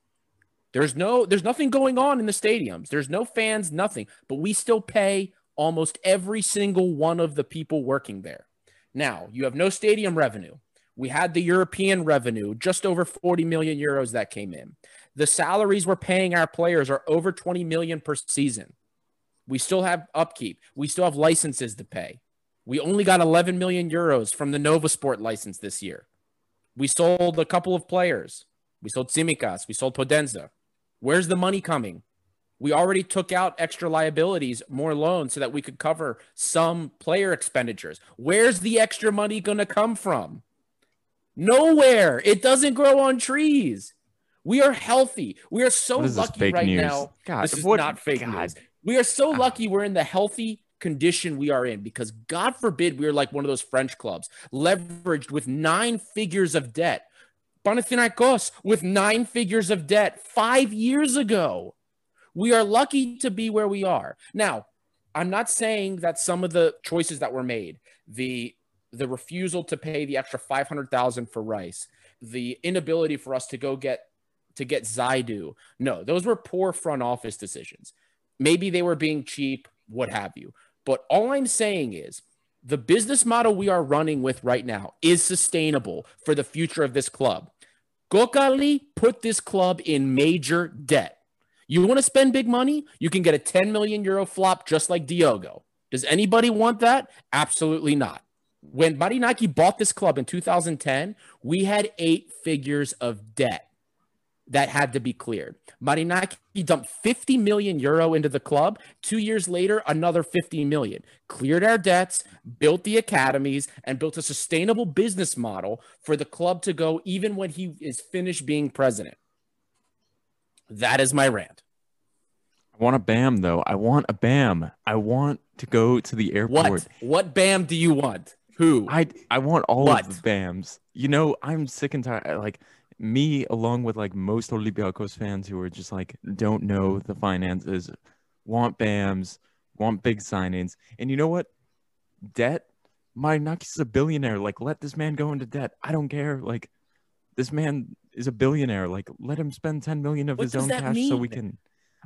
There's no, there's nothing going on in the stadiums. There's no fans, nothing, but we still pay almost every single one of the people working there. Now you have no stadium revenue. We had the European revenue, just over 40 million euros that came in. The salaries we're paying our players are over 20 million per season. We still have upkeep. We still have licenses to pay. We only got 11 million euros from the Nova Sport license this year. We sold a couple of players. We sold Tsimikas. We sold Podence. Where's the money coming? We already took out extra liabilities, more loans, so that we could cover some player expenditures. Where's the extra money going to come from? Nowhere. It doesn't grow on trees. We are healthy. We are so lucky right news? now. God, this is what- not fake God. news. We are so Ah. lucky we're in the healthy condition we are in because God forbid we're like one of those French clubs leveraged with nine figures of debt. Panathinaikos with nine figures of debt five years ago. We are lucky to be where we are. Now, I'm not saying that some of the choices that were made, the the refusal to pay the extra 500,000 for Reis, the inability for us to go get to get Zaidu. No, those were poor front office decisions. Maybe they were being cheap, what have you. But all I'm saying is the business model we are running with right now is sustainable for the future of this club. Kokkali put this club in major debt. You want to spend big money? You can get a 10 million euro flop just like Diogo. Does anybody want that? Absolutely not. When Marinaki bought this club in 2010, we had eight figures of debt that had to be cleared. Marinaki dumped 50 million euro into the club. Two years later, another 50 million. Cleared our debts, built the academies, and built a sustainable business model for the club to go even when he is finished being president. That is my rant. I want a BAM though. I want a BAM. I want to go to the airport. What? What BAM do you want? Who? I I want all What? of the BAMs. You know, I'm sick and tired. Uh, like me, along with like most Olympiacos fans who are just like don't know the finances, want BAMs, want big signings, and you know what? Debt. Marinakis is a billionaire. Like, let this man go into debt. I don't care. Like, this man is a billionaire. Like, let him spend 10 million of What his own cash so we can.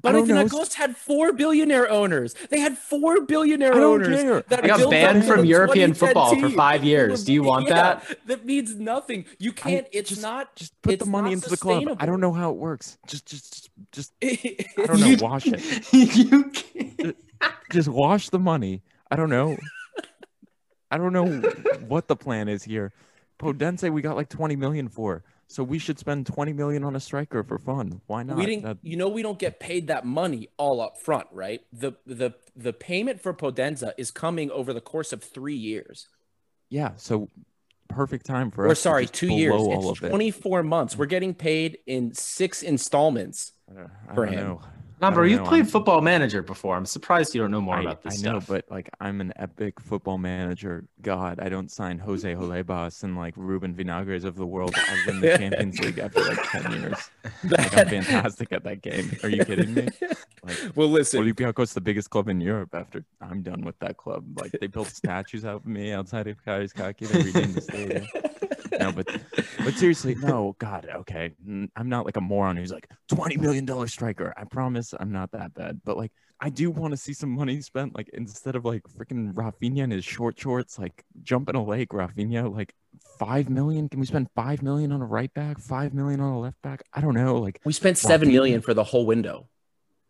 I don't know. Panathinaikos had four billionaire owners. They had four billionaire I don't owners. care. that I got banned from European 2010 football for five years. Do you want Yeah, that? That means nothing. You can't. it's just- not. Just put it's the money into the club. I don't know how it works. Just, just, just, just I I don't know. You- Wash it. you can't. just wash the money. I don't know. I don't know what the plan is here. Podence, we got like 20 million for. So we should spend 20 million on a striker for fun. Why not? we didn't. That- you know, we don't get paid that money all up front, right? The the the payment for Podence is coming over the course of three years. yeah, so perfect time for Or us. to sorry, two years. all It's of it. 24 months. We're getting paid in six installments. I don't, I for him. know. Number, you've played I'm- football manager before. I'm surprised you don't know more I, about this I know, but like I'm an epic football manager. God, I don't sign Jose Holebas and like Ruben Vinagres of the world. i've win the Champions League after like 10 years. Like I'm fantastic at that game. Are you kidding me? Like Well, listen. Olympiacos the biggest club in Europe after I'm done with that club. Like they built statues out of me outside of Karaiskaki. They renamed the stadium. No, but but seriously, no, God, okay. I'm not like a moron who's like twenty million dollar striker. I promise I'm not that bad. But like I do want to see some money spent, like instead of like freaking Rafinha in his short shorts, like jump in a lake, Rafinha, like five million. Can we spend five million on a right back, five million on a left back? I don't know. Like We spent seven Rafinha. million for the whole window.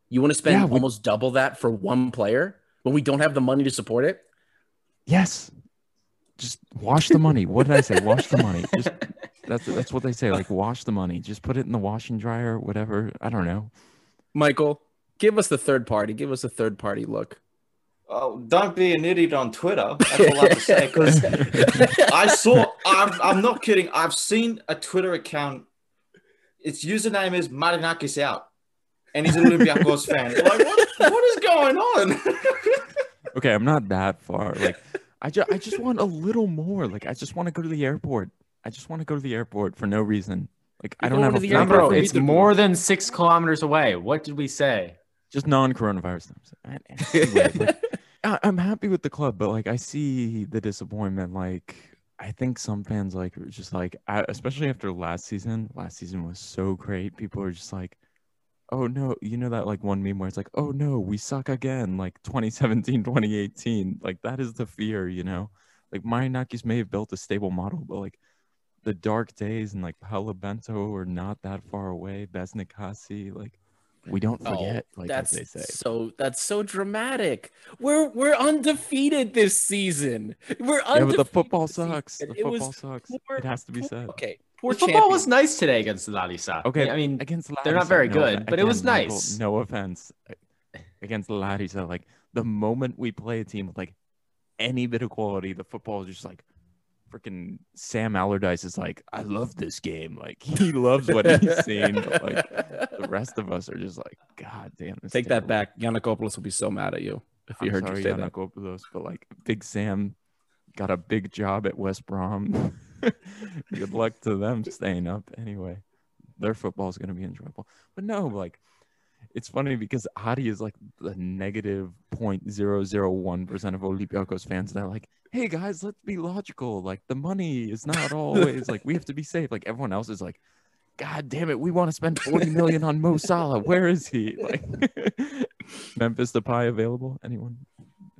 You want to spend Yeah, we- almost double that for one player when we don't have the money to support it? Yes. Just wash the money. What did I say? Wash the money. Just that's that's what they say. Like wash the money. Just put it in the washing dryer, whatever. I don't know. Michael, give us the third party. Give us a third party look. Oh, don't be an idiot on Twitter. That's all I have to say. Because I saw, I'm, I'm not kidding. I've seen a Twitter account. Its username is Marinakis out, and he's an Olympiacos fan. Like, what, what is going on? Okay, I'm not that far. Like I just I just want a little more. Like I just want to go to the airport. I just want to go to the airport for no reason. Like I You're don't have a the flight. airport Number, it's more than six kilometers away. What did we say? just non-coronavirus times. I- anyway, like, I- I'm happy with the club, but like I see the disappointment. Like I think some fans like just like, especially after last season. Last season was so great. People are just like, oh no, you know that like one meme where it's like, oh no, we suck again. Like 2017, 2018. Like that is the fear, you know. Like Marinakis may have built a stable model, but like the dark days and like Paulo Bento are not that far away. Besnik Hasi, like we don't Oh, forget, like as that's they say. so that's so dramatic. We're we're undefeated this season. We're undefeated. Yeah, but the football sucks. The It football sucks. poor- It has to be said. Okay, The poor football was nice today against Larissa. Okay, I mean, against they're not very no good, offe- but it was again, Michael, nice. no offense. Against Larissa, like the moment we play a team with like any bit of quality, the football is just like freaking Sam Allardyce is like, I love this game. Like he loves what he's seen. But like the rest of us are just like, God damn. This Take that back. Yannikopoulos will be so mad at you if he heard sorry, you say that. But like Big Sam got a big job at West Brom. Good luck to them staying up. Anyway, their football is going to be enjoyable. But no, like it's funny because Adi is like the negative 0.001% of Olympiacos fans. They're like, hey guys, let's be logical. Like the money is not always like we have to be safe. Like everyone else is like, God damn it, we want to spend 40 million on Mo Salah. Where is he? Like Memphis Depay available? Anyone?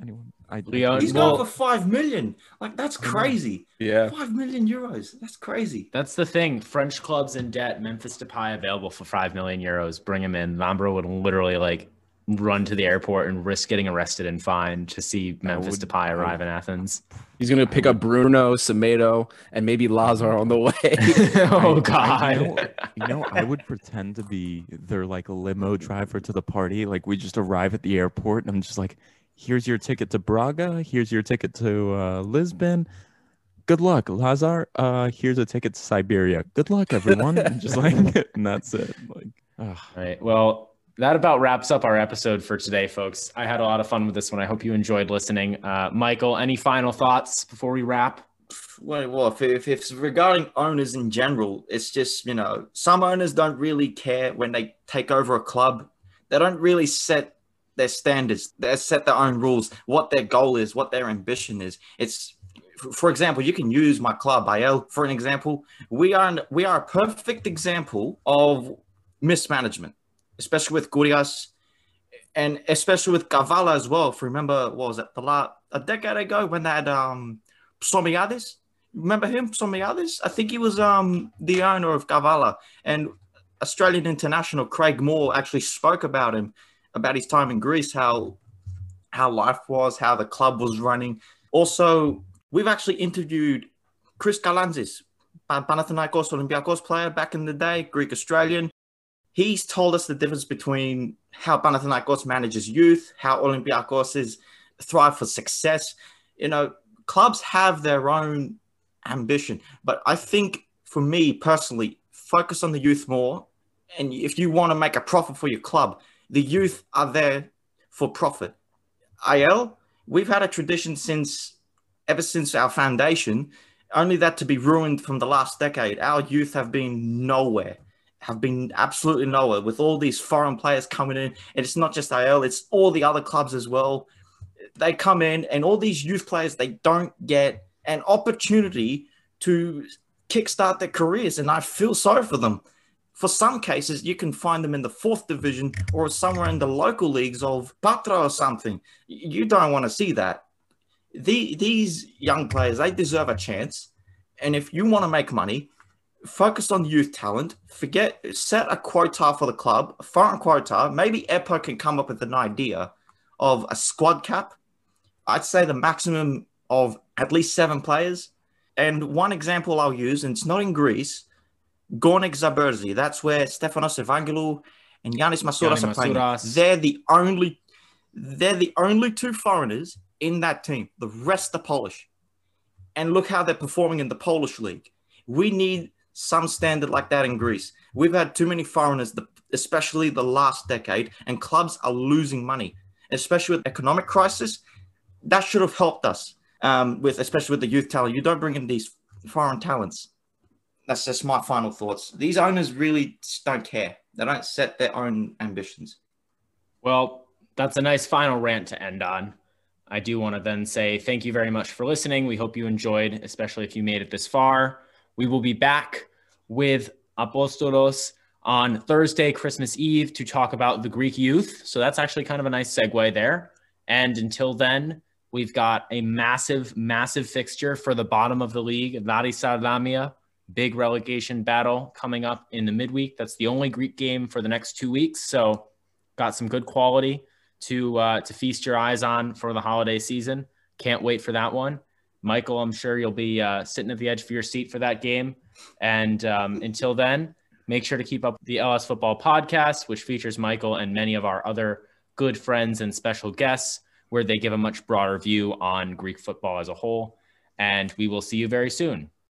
Anyone? I Leon- He's well- going for five million. Like that's crazy. Yeah. Five million euros. That's crazy. That's the thing. French clubs in debt. Memphis Depay available for five million euros. Bring him in. Lambro would literally like run to the airport and risk getting arrested and fined to see Memphis would- Depay arrive in Athens. He's gonna pick up Bruno, Semedo, and maybe Lazar on the way. oh I- God. you, know, you know, I would pretend to be their like limo driver to the party. Like we just arrive at the airport and I'm just like, here's your ticket to Braga. Here's your ticket to uh, Lisbon. Good luck, Lazar. Uh, here's a ticket to Siberia. Good luck, everyone. and just like, and that's it. Like, ugh. Right. Well, that about wraps up our episode for today, folks. I had a lot of fun with this one. I hope you enjoyed listening. Uh, Michael, any final thoughts before we wrap? Well, well if, if, if it's regarding owners in general, it's just, you know, some owners don't really care when they take over a club. They don't really set their standards, they set their own rules, what their goal is, what their ambition is. It's, for example, you can use my club, AEL, for an example. We are, an- we are a perfect example of mismanagement, especially with Kougias and especially with Kavala as well. If you remember, what was it, the la- a decade ago when they had um, Psomiadis? Remember him, Psomiadis? I think he was um the owner of Kavala and Australian international Craig Moore actually spoke about him, about his time in Greece, how how life was, how the club was running. Also, we've actually interviewed Chris Galanzis, Panathinaikos Olympiakos player back in the day, Greek Australian. He's told us the difference between how Panathinaikos manages youth, how Olympiakos is thrive for success. You know, clubs have their own ambition, but I think for me personally, focus on the youth more. And if you want to make a profit for your club, the youth are there for profit. AEL, we've had a tradition since ever since our foundation, only that to be ruined from the last decade. Our youth have been nowhere, have been absolutely nowhere with all these foreign players coming in. And it's not just AEL, it's all the other clubs as well. They come in, and all these youth players, they don't get an opportunity to kickstart their careers. And I feel sorry for them. For some cases, you can find them in the fourth division or somewhere in the local leagues of Patra or something. You don't want to see that. The, these young players, they deserve a chance. And if you want to make money, focus on youth talent. Forget, set a quota for the club, a foreign quota. Maybe EPO can come up with an idea of a squad cap. I'd say the maximum of at least seven players. And one example I'll use, and it's not in Greece, Gornik Zabrze. That's where Stefanos Evangelou and Yanis Masouras are playing. Masouras. They're the only, they're the only two foreigners in that team. The rest are Polish. And look how they're performing in the Polish league. We need some standard like that in Greece. We've had too many foreigners, the- especially the last decade, and clubs are losing money, especially with economic crisis. That should have helped us um, with, especially with the youth talent. You don't bring in these foreign talents. That's just my final thoughts. These owners really don't care. They don't set their own ambitions. Well, that's a nice final rant to end on. I do want to then say thank you very much for listening. We hope you enjoyed, especially if you made it this far. We will be back with Apostolos on Thursday, Christmas Eve, to talk about the Greek youth. So that's actually kind of a nice segue there. And until then, we've got a massive, massive fixture for the bottom of the league, Larissa Lamia big relegation battle coming up in the midweek. That's the only Greek game for the next two weeks. So, got some good quality to uh, to feast your eyes on for the holiday season. Can't wait for that one. Michael, I'm sure you'll be uh, sitting at the edge of your seat for that game. And um, until then, make sure to keep up the Hellas Football podcast, which features Michael and many of our other good friends and special guests, where they give a much broader view on Greek football as a whole. And we will see you very soon.